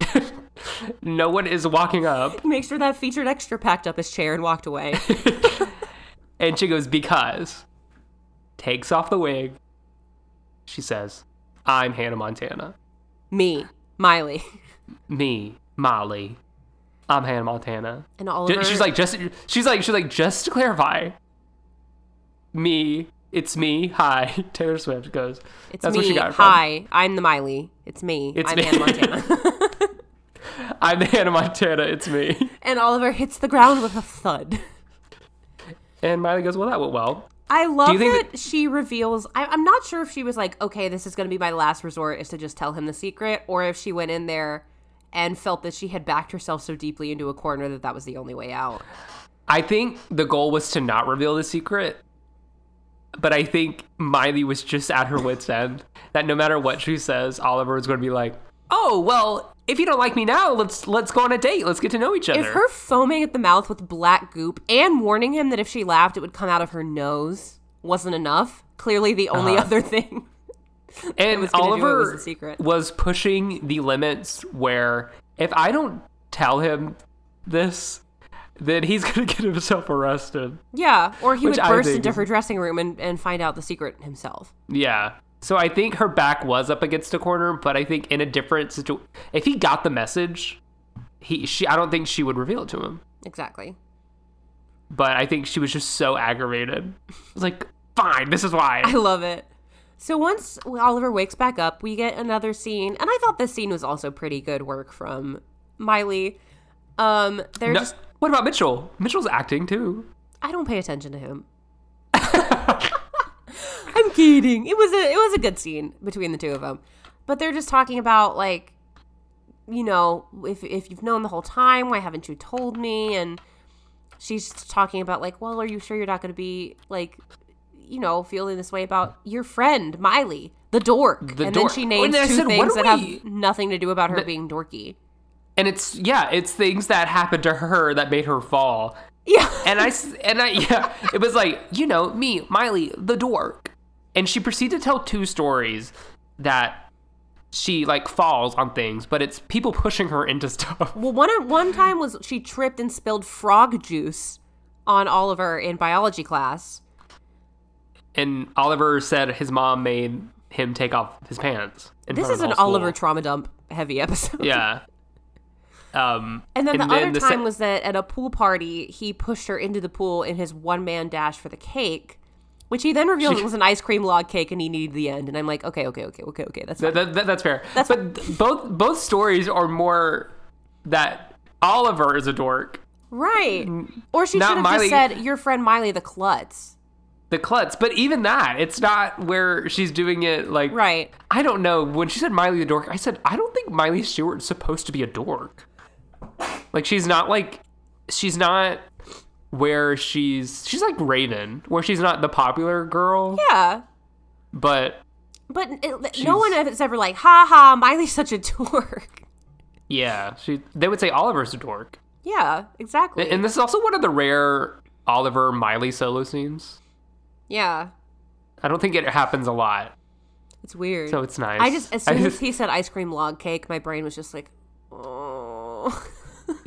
no one is walking up. Make sure that featured extra packed up his chair and walked away. And she goes, because, takes off the wig. She says, I'm Hannah Montana. Me, Miley. Me, Molly. I'm Hannah Montana. And Oliver She's like, just, she's like, she's like, just to clarify, me, it's me, hi. Taylor Swift goes, It's that's me. where she got. Hi, I'm the Miley. It's me. It's I'm me. Hannah Montana. I'm the Hannah Montana, it's me. and Oliver hits the ground with a thud. And Miley goes, "Well, that went well." I love that, that- she reveals. I, I'm not sure if she was like, okay, this is going to be my last resort, is to just tell him the secret, or if she went in there and felt that she had backed herself so deeply into a corner that that was the only way out. I think the goal was to not reveal the secret, but I think Miley was just at her wits' end. That no matter what she says, Oliver is going to be like, "Oh, well, if you don't like me now, let's let's go on a date. Let's get to know each other." If her foaming at the mouth with black goop and warning him that if she laughed, it would come out of her nose wasn't enough, clearly the only uh-huh. other thing. and was gonna do it Oliver was the secret. was pushing the limits where if I don't tell him this, then he's going to get himself arrested. Yeah, or he would burst into her dressing room and, and find out the secret himself. Yeah. So I think her back was up against a corner, but I think in a different situation, if he got the message, he she I don't think she would reveal it to him. Exactly. But I think she was just so aggravated. It was like, fine, this is why. I love it. So once Oliver wakes back up, we get another scene, and I thought this scene was also pretty good work from Miley. Um, they're No- just what about Mitchell? Mitchell's acting too. I don't pay attention to him. I'm kidding. It was a it was a good scene between the two of them, but they're just talking about like, you know, if if you've known the whole time, why haven't you told me? And she's talking about like, well, are you sure you're not going to be like, you know, feeling this way about your friend Miley, the dork? The and dork. then she Oh, names two said, things that we- have nothing to do about her being dorky. And it's yeah, it's things that happened to her that made her fall. Yeah. And I and I yeah, it was like you know me, Miley, the dork, and she proceeded to tell two stories that she like falls on things, but it's people pushing her into stuff. Well, one one time was she tripped and spilled frog juice on Oliver in biology class. And Oliver said his mom made him take off his pants. This is an whole Oliver trauma dump heavy episode. Yeah. Um, And then the other the time se- was that at a pool party, he pushed her into the pool in his one man dash for the cake, which he then revealed it was an ice cream log cake and he needed the end. And I'm like, okay, okay, okay, okay, okay. That's fine. That, that, that's fair. That's but th- both both stories are more that Oliver is a dork. right. Or she should have just said, your friend Miley the klutz. The klutz, but even that, it's not where she's doing it like. Right. I don't know. When she said Miley the dork, I said I don't think Miley Stewart's supposed to be a dork. Like she's not like she's not where she's she's like Raven, where she's not the popular girl, Yeah. but But it, no one is ever like, ha ha, Miley's such a dork. yeah, she they would say Oliver's a dork. Yeah, exactly. And this is also one of the rare Oliver Miley solo scenes. yeah. I don't think it happens a lot, It's weird. so it's nice. I just as soon as he said ice cream log cake, my brain was just like, oh.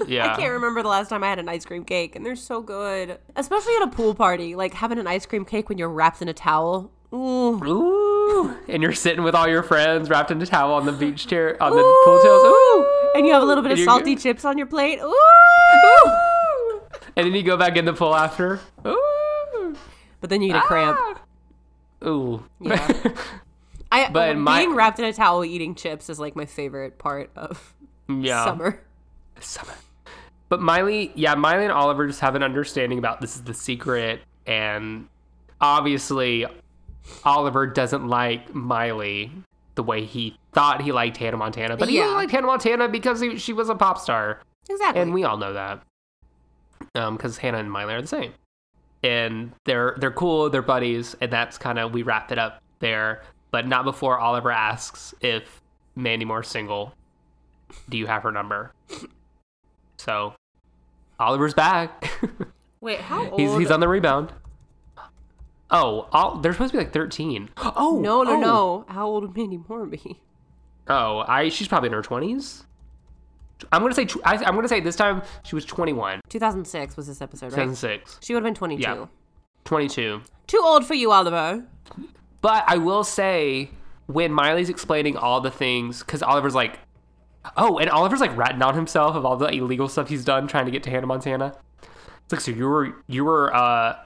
yeah, I can't remember the last time I had an ice cream cake, and they're so good, especially at a pool party. Like having an ice cream cake when you're wrapped in a towel. Ooh. Ooh, and you're sitting with all your friends wrapped in a towel on the beach chair on the pool tails. Ooh, And you have a little bit of salty good. chips on your plate. Ooh. and then you go back in the pool after. Ooh, But then you get a cramp. Ah. ooh. Yeah. I But uh, being my- wrapped in a towel eating chips is like my favorite part of yeah. summer. Summer. But Miley, yeah, Miley and Oliver just have an understanding about this is the secret, and obviously, Oliver doesn't like Miley the way he thought he liked Hannah Montana, but he Yeah. only liked Hannah Montana because he, she was a pop star, Exactly. and we all know that, um, because Hannah and Miley are the same, and they're they're cool, they're buddies, and that's kind of we wrap it up there, but not before Oliver asks if Mandy Moore's single. Do you have her number? So, Oliver's back. Wait, how old? he's he's on the rebound. Oh, all, they're supposed to be like thirteen. Oh no, no, oh. no. How old would Mandy Moore be? Oh, I she's probably in her twenties. I'm gonna say I, I'm gonna say this time she was 21, 2006 was this episode, right? 2006, She would have been 22. Yeah. 22. Too old for you, Oliver. But I will say when Miley's explaining all the things, because Oliver's like, oh, and Oliver's like ratting on himself of all the illegal stuff he's done trying to get to Hannah Montana. It's like, so you were you were uh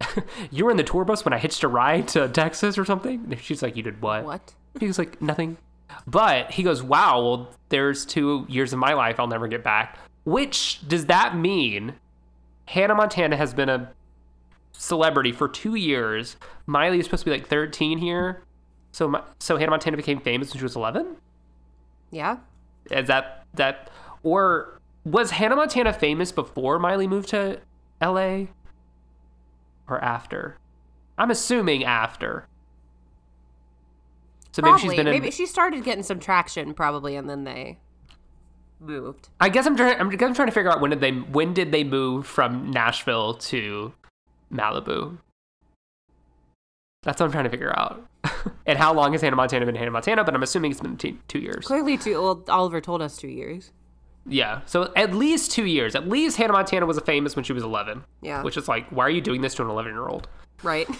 you were in the tour bus when I hitched a ride to Texas or something? And she's like, you did what? What? He was like, nothing. But he goes, wow, well, there's two years of my life I'll never get back. Which does that mean Hannah Montana has been a celebrity for two years. Miley is supposed to be like 13 here. So, so Hannah Montana became famous when she was 11? Yeah. Is that, that, or was Hannah Montana famous before Miley moved to LA? Or after? I'm assuming after. So maybe she's been in. maybe she started getting some traction probably and then they moved. I guess I'm trying. I'm, I'm trying to figure out when did they when did they move from Nashville to Malibu. That's what I'm trying to figure out. and how long has Hannah Montana been Hannah Montana? But I'm assuming it's been t- two years. Clearly two well, Oliver told us two years. Yeah, so at least two years. At least Hannah Montana was famous when she was 11. Yeah. Which is like, why are you doing this to an 11 year old? Right.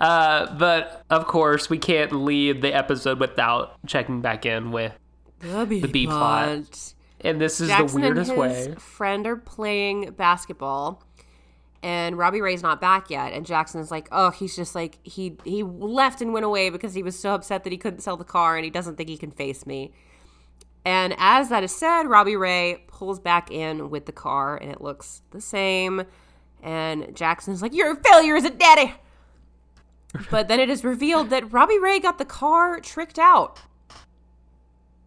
Uh, but of course, we can't leave the episode without checking back in with. the B plot. And this is Jackson the weirdest and his way. friend are playing basketball, and Robbie Ray's not back yet. And Jackson's like, "Oh, he's just like he he left and went away because he was so upset that he couldn't sell the car, and he doesn't think he can face me." And as that is said, Robbie Ray pulls back in with the car, and it looks the same. And Jackson's like, "You're a failure as a daddy." But then it is revealed that Robbie Ray got the car tricked out.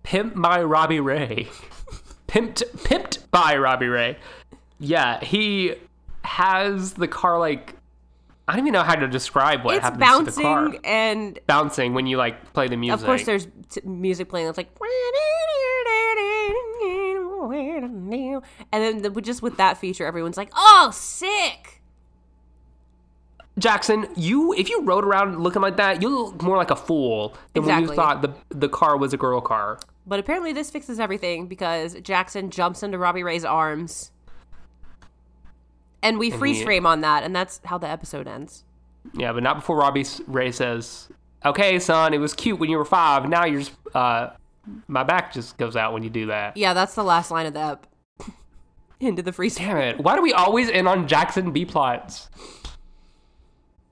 Pimp by Robbie Ray. Pimped, pimped by Robbie Ray. Yeah, he has the car like I don't even know how to describe what it's happens to the car. bouncing and Bouncing when you like play the music. Of course, there's t- music playing that's like, and then the, just with that feature, everyone's like, "Oh, sick!" Jackson, you if you rode around looking like that, you look more like a fool than when you thought the the car was a girl car. But apparently, this fixes everything because Jackson jumps into Robbie Ray's arms, and we freeze frame on that, and that's how the episode ends. Yeah, but not before Robbie Ray says, "Okay, son, it was cute when you were five. Now you're just uh, my back just goes out when you do that." Yeah, that's the last line of the ep. into the freeze Damn it! Why do we always end on Jackson B plots?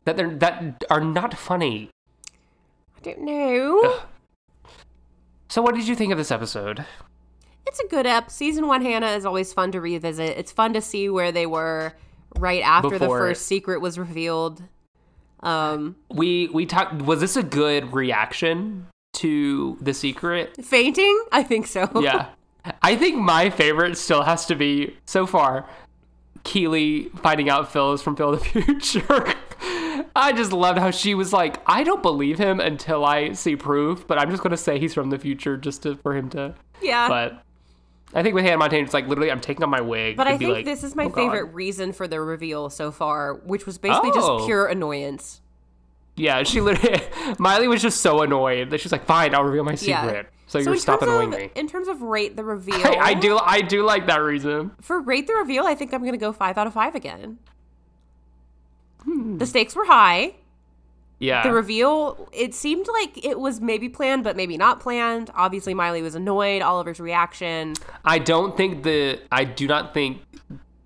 That they're that are not funny. I don't know. So, what did you think of this episode? It's a good ep. Season one Hannah is always fun to revisit. It's fun to see where they were right after the Before- first secret was revealed. Um, We we talked. Was this a good reaction to the secret? fainting? I think so. Yeah, I think my favorite still has to be so far. Keely finding out Phil is from Phil the Future. I just loved how she was like, I don't believe him until I see proof, but I'm just gonna say he's from the future just to, for him to. yeah. But I think with Hannah Montana, it's like literally, I'm taking off my wig. But I be think like, this is my "Oh, God." favorite reason for the reveal so far, which was basically Oh. just pure annoyance. Yeah, she literally. Miley was just so annoyed that she's like, "Fine, I'll reveal my Yeah. secret." So, you're in stop annoying of, me. In terms of rate the reveal, I, I do. I do like that reason. For rate the reveal, I think I'm going to go five out of five again. Hmm. The stakes were high. Yeah. The reveal, it seemed like it was maybe planned, but maybe not planned. Obviously, Miley was annoyed. Oliver's reaction. I don't think the. I do not think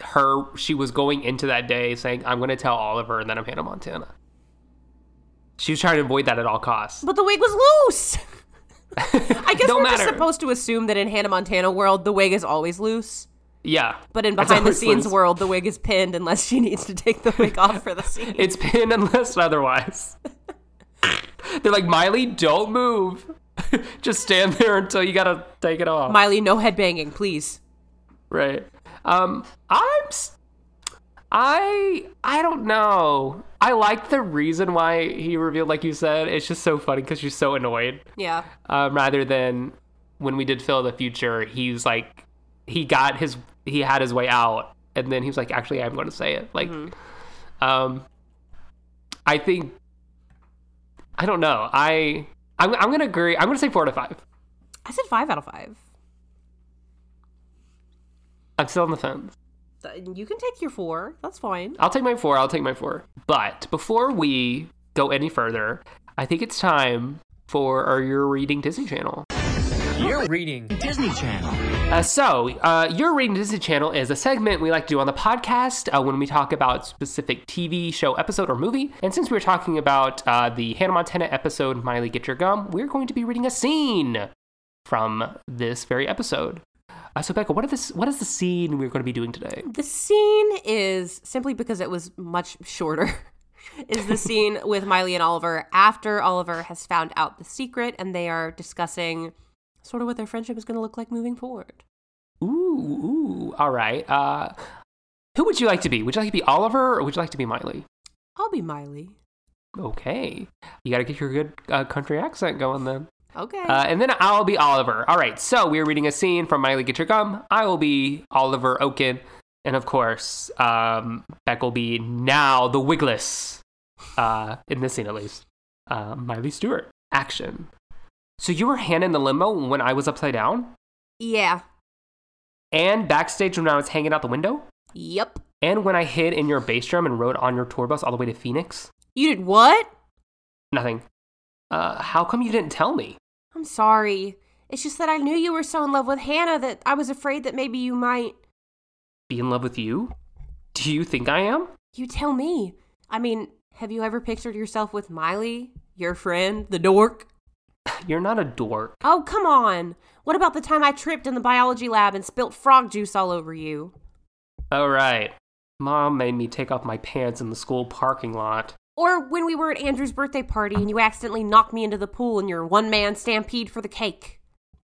her. She was going into that day saying, "I'm going to tell Oliver, and then I'm Hannah Montana." She was trying to avoid that at all costs. But the wig was loose. I guess we're just supposed to assume that in Hannah Montana world, the wig is always loose. Yeah. But in behind the scenes world, the wig is pinned unless she needs to take the wig off for the scene. It's pinned unless otherwise. They're like, Miley, don't move. Just stand there until you gotta take it off. Miley, no headbanging, please. Right. Um, I'm. I, I don't know. I like the reason why he revealed, like you said. It's just so funny because she's so annoyed. Yeah. Um, rather than when we did Phil the Future, he's like, he got his, he had his way out, and then he was like, actually, I'm going to say it. Like, um, I think, I don't know. I I'm I'm gonna agree. I'm gonna say four to five. I said five out of five. I'm still on the fence. You can take your four. That's fine. I'll take my four. I'll take my four. But before we go any further, I think it's time for our You're Reading Disney Channel. You're reading Disney Channel. Uh, so, uh, You're Reading Disney Channel is a segment we like to do on the podcast uh, when we talk about specific TV show, episode, or movie. And since we were talking about uh, the Hannah Montana episode, Miley Get Your Gum, we're going to be reading a scene from this very episode. Uh, so Becca, what are this? What is the scene we're going to be doing today? The scene is simply because it was much shorter. is the scene with Miley and Oliver after Oliver has found out the secret and they are discussing sort of what their friendship is going to look like moving forward. Ooh, ooh. All right. Uh, who would you like to be? Would you like to be Oliver or would you like to be Miley? I'll be Miley. Okay. You got to get your good uh, country accent going then. Okay. Uh, and then I'll be Oliver. All right. So we're reading a scene from Miley Get Your Gum. I will be Oliver Oken. And of course, um, Beck will be now the Wigless, uh, in this scene at least. Uh, Miley Stewart. Action. So you were Hannah in the limo when I was upside down? yeah. And backstage when I was hanging out the window? Yep. And when I hid in your bass drum and rode on your tour bus all the way to Phoenix? You did what? Nothing. Uh, how come you didn't tell me? I'm sorry. It's just that I knew you were so in love with Hannah that I was afraid that maybe you might. Be in love with you? Do you think I am? You tell me. I mean, have you ever pictured yourself with Miley, your friend, the dork? You're not a dork. Oh, come on. What about the time I tripped in the biology lab and spilt frog juice all over you? All right. Mom made me take off my pants in the school parking lot. Or when we were at Andrew's birthday party and you accidentally knocked me into the pool in your one man stampede for the cake.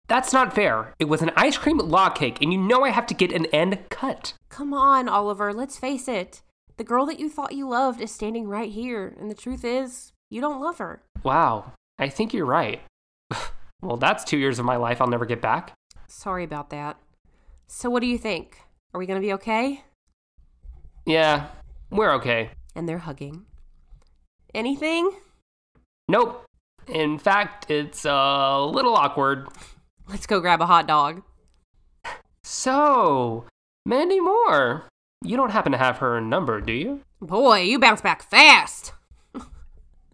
That's not fair. It was an ice cream log cake, and you know I have to get an end cut. Come on, Oliver, let's face it. The girl that you thought you loved is standing right here, and the truth is, you don't love her. Wow, I think you're right. well, that's two years of my life I'll never get back. Sorry about that. So, what do you think? Are we gonna be okay? Yeah, we're okay. And they're hugging. Anything? Nope. In fact, it's a little awkward. Let's go grab a hot dog. So, Mandy Moore, you don't happen to have her number, do you? Boy, you bounce back fast.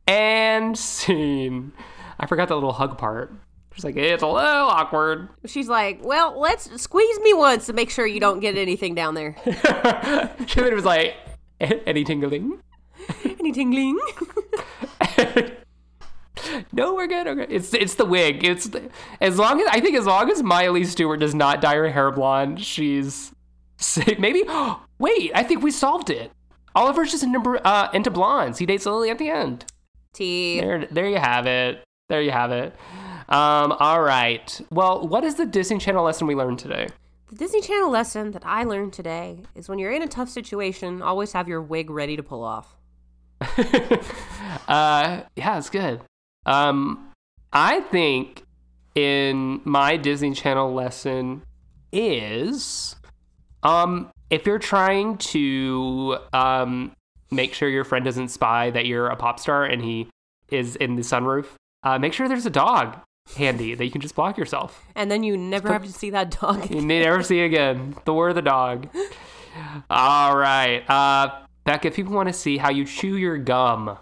And scene. I forgot that little hug part. She's like, it's a little awkward. She's like, well, let's squeeze me once to make sure you don't get anything down there. she was like, any tingling? Any tingling? no, we're good. Okay, it's it's the wig. It's the, as long as I think as long as Miley Stewart does not dye her hair blonde, she's safe. Maybe. Wait, I think we solved it. Oliver's just into, uh, into blondes. He dates Lily at the end. T. There, there you have it. There you have it. Um, all right. Well, what is the Disney Channel lesson we learned today? The Disney Channel lesson that I learned today is when you're in a tough situation, always have your wig ready to pull off. uh, yeah, it's good. Um, I think in my Disney Channel lesson is, um, if you're trying to um make sure your friend doesn't spy that you're a pop star and he is in the sunroof, uh, make sure there's a dog handy that you can just block yourself. And then you never have to see that dog. You may never see again. Thor the dog. All right. Uh, Becca, if people want to see how you chew your gum,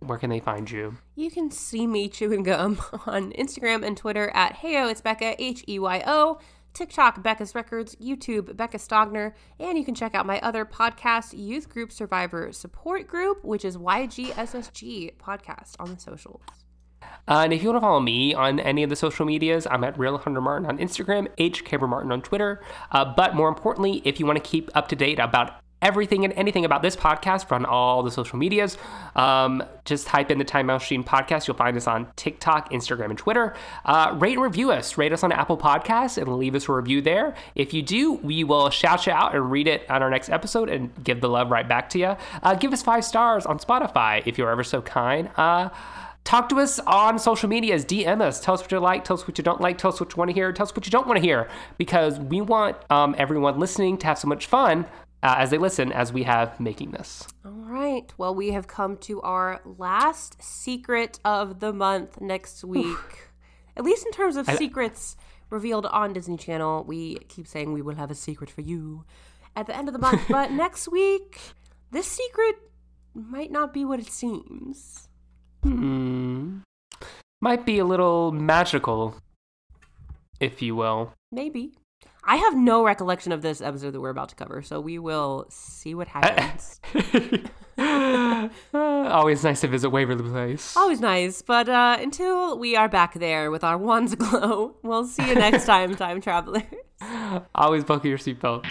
where can they find you? You can see me chewing gum on Instagram and Twitter at Heyo It's Becca, H E Y O, TikTok, Becca's Records, YouTube, Becca Stogner, and you can check out my other podcast, Youth Group Survivor Support Group, which is YGSSG Podcast on the socials. Uh, and if you want to follow me on any of the social medias, I'm at Real Hunter Martin on Instagram, H Caber Martin on Twitter. Uh, but more importantly, if you want to keep up to date about everything and anything about this podcast on all the social medias, um, just type in the Time Mousechine podcast. You'll find us on TikTok, Instagram, and Twitter. Uh, rate and review us. Rate us on Apple Podcasts and leave us a review there. If you do, we will shout you out and read it on our next episode and give the love right back to you. Uh, give us five stars on Spotify if you're ever so kind. Uh, Talk to us on social medias, DM us, tell us what you like, tell us what you don't like, tell us what you want to hear, tell us what you don't want to hear, because we want um, everyone listening to have so much fun uh, as they listen as we have making this. All right. Well, we have come to our last secret of the month next week. At least in terms of secrets revealed on Disney Channel. We keep saying we will have a secret for you at the end of the month. but next week, this secret might not be what it seems. Hmm. Might be a little magical, if you will. Maybe. I have no recollection of this episode that we're about to cover, so we will see what happens. Always nice to visit Waverly Place. Always nice, but uh, until we are back there with our wands aglow, we'll see you next time, time travelers. Always buckle your seatbelts.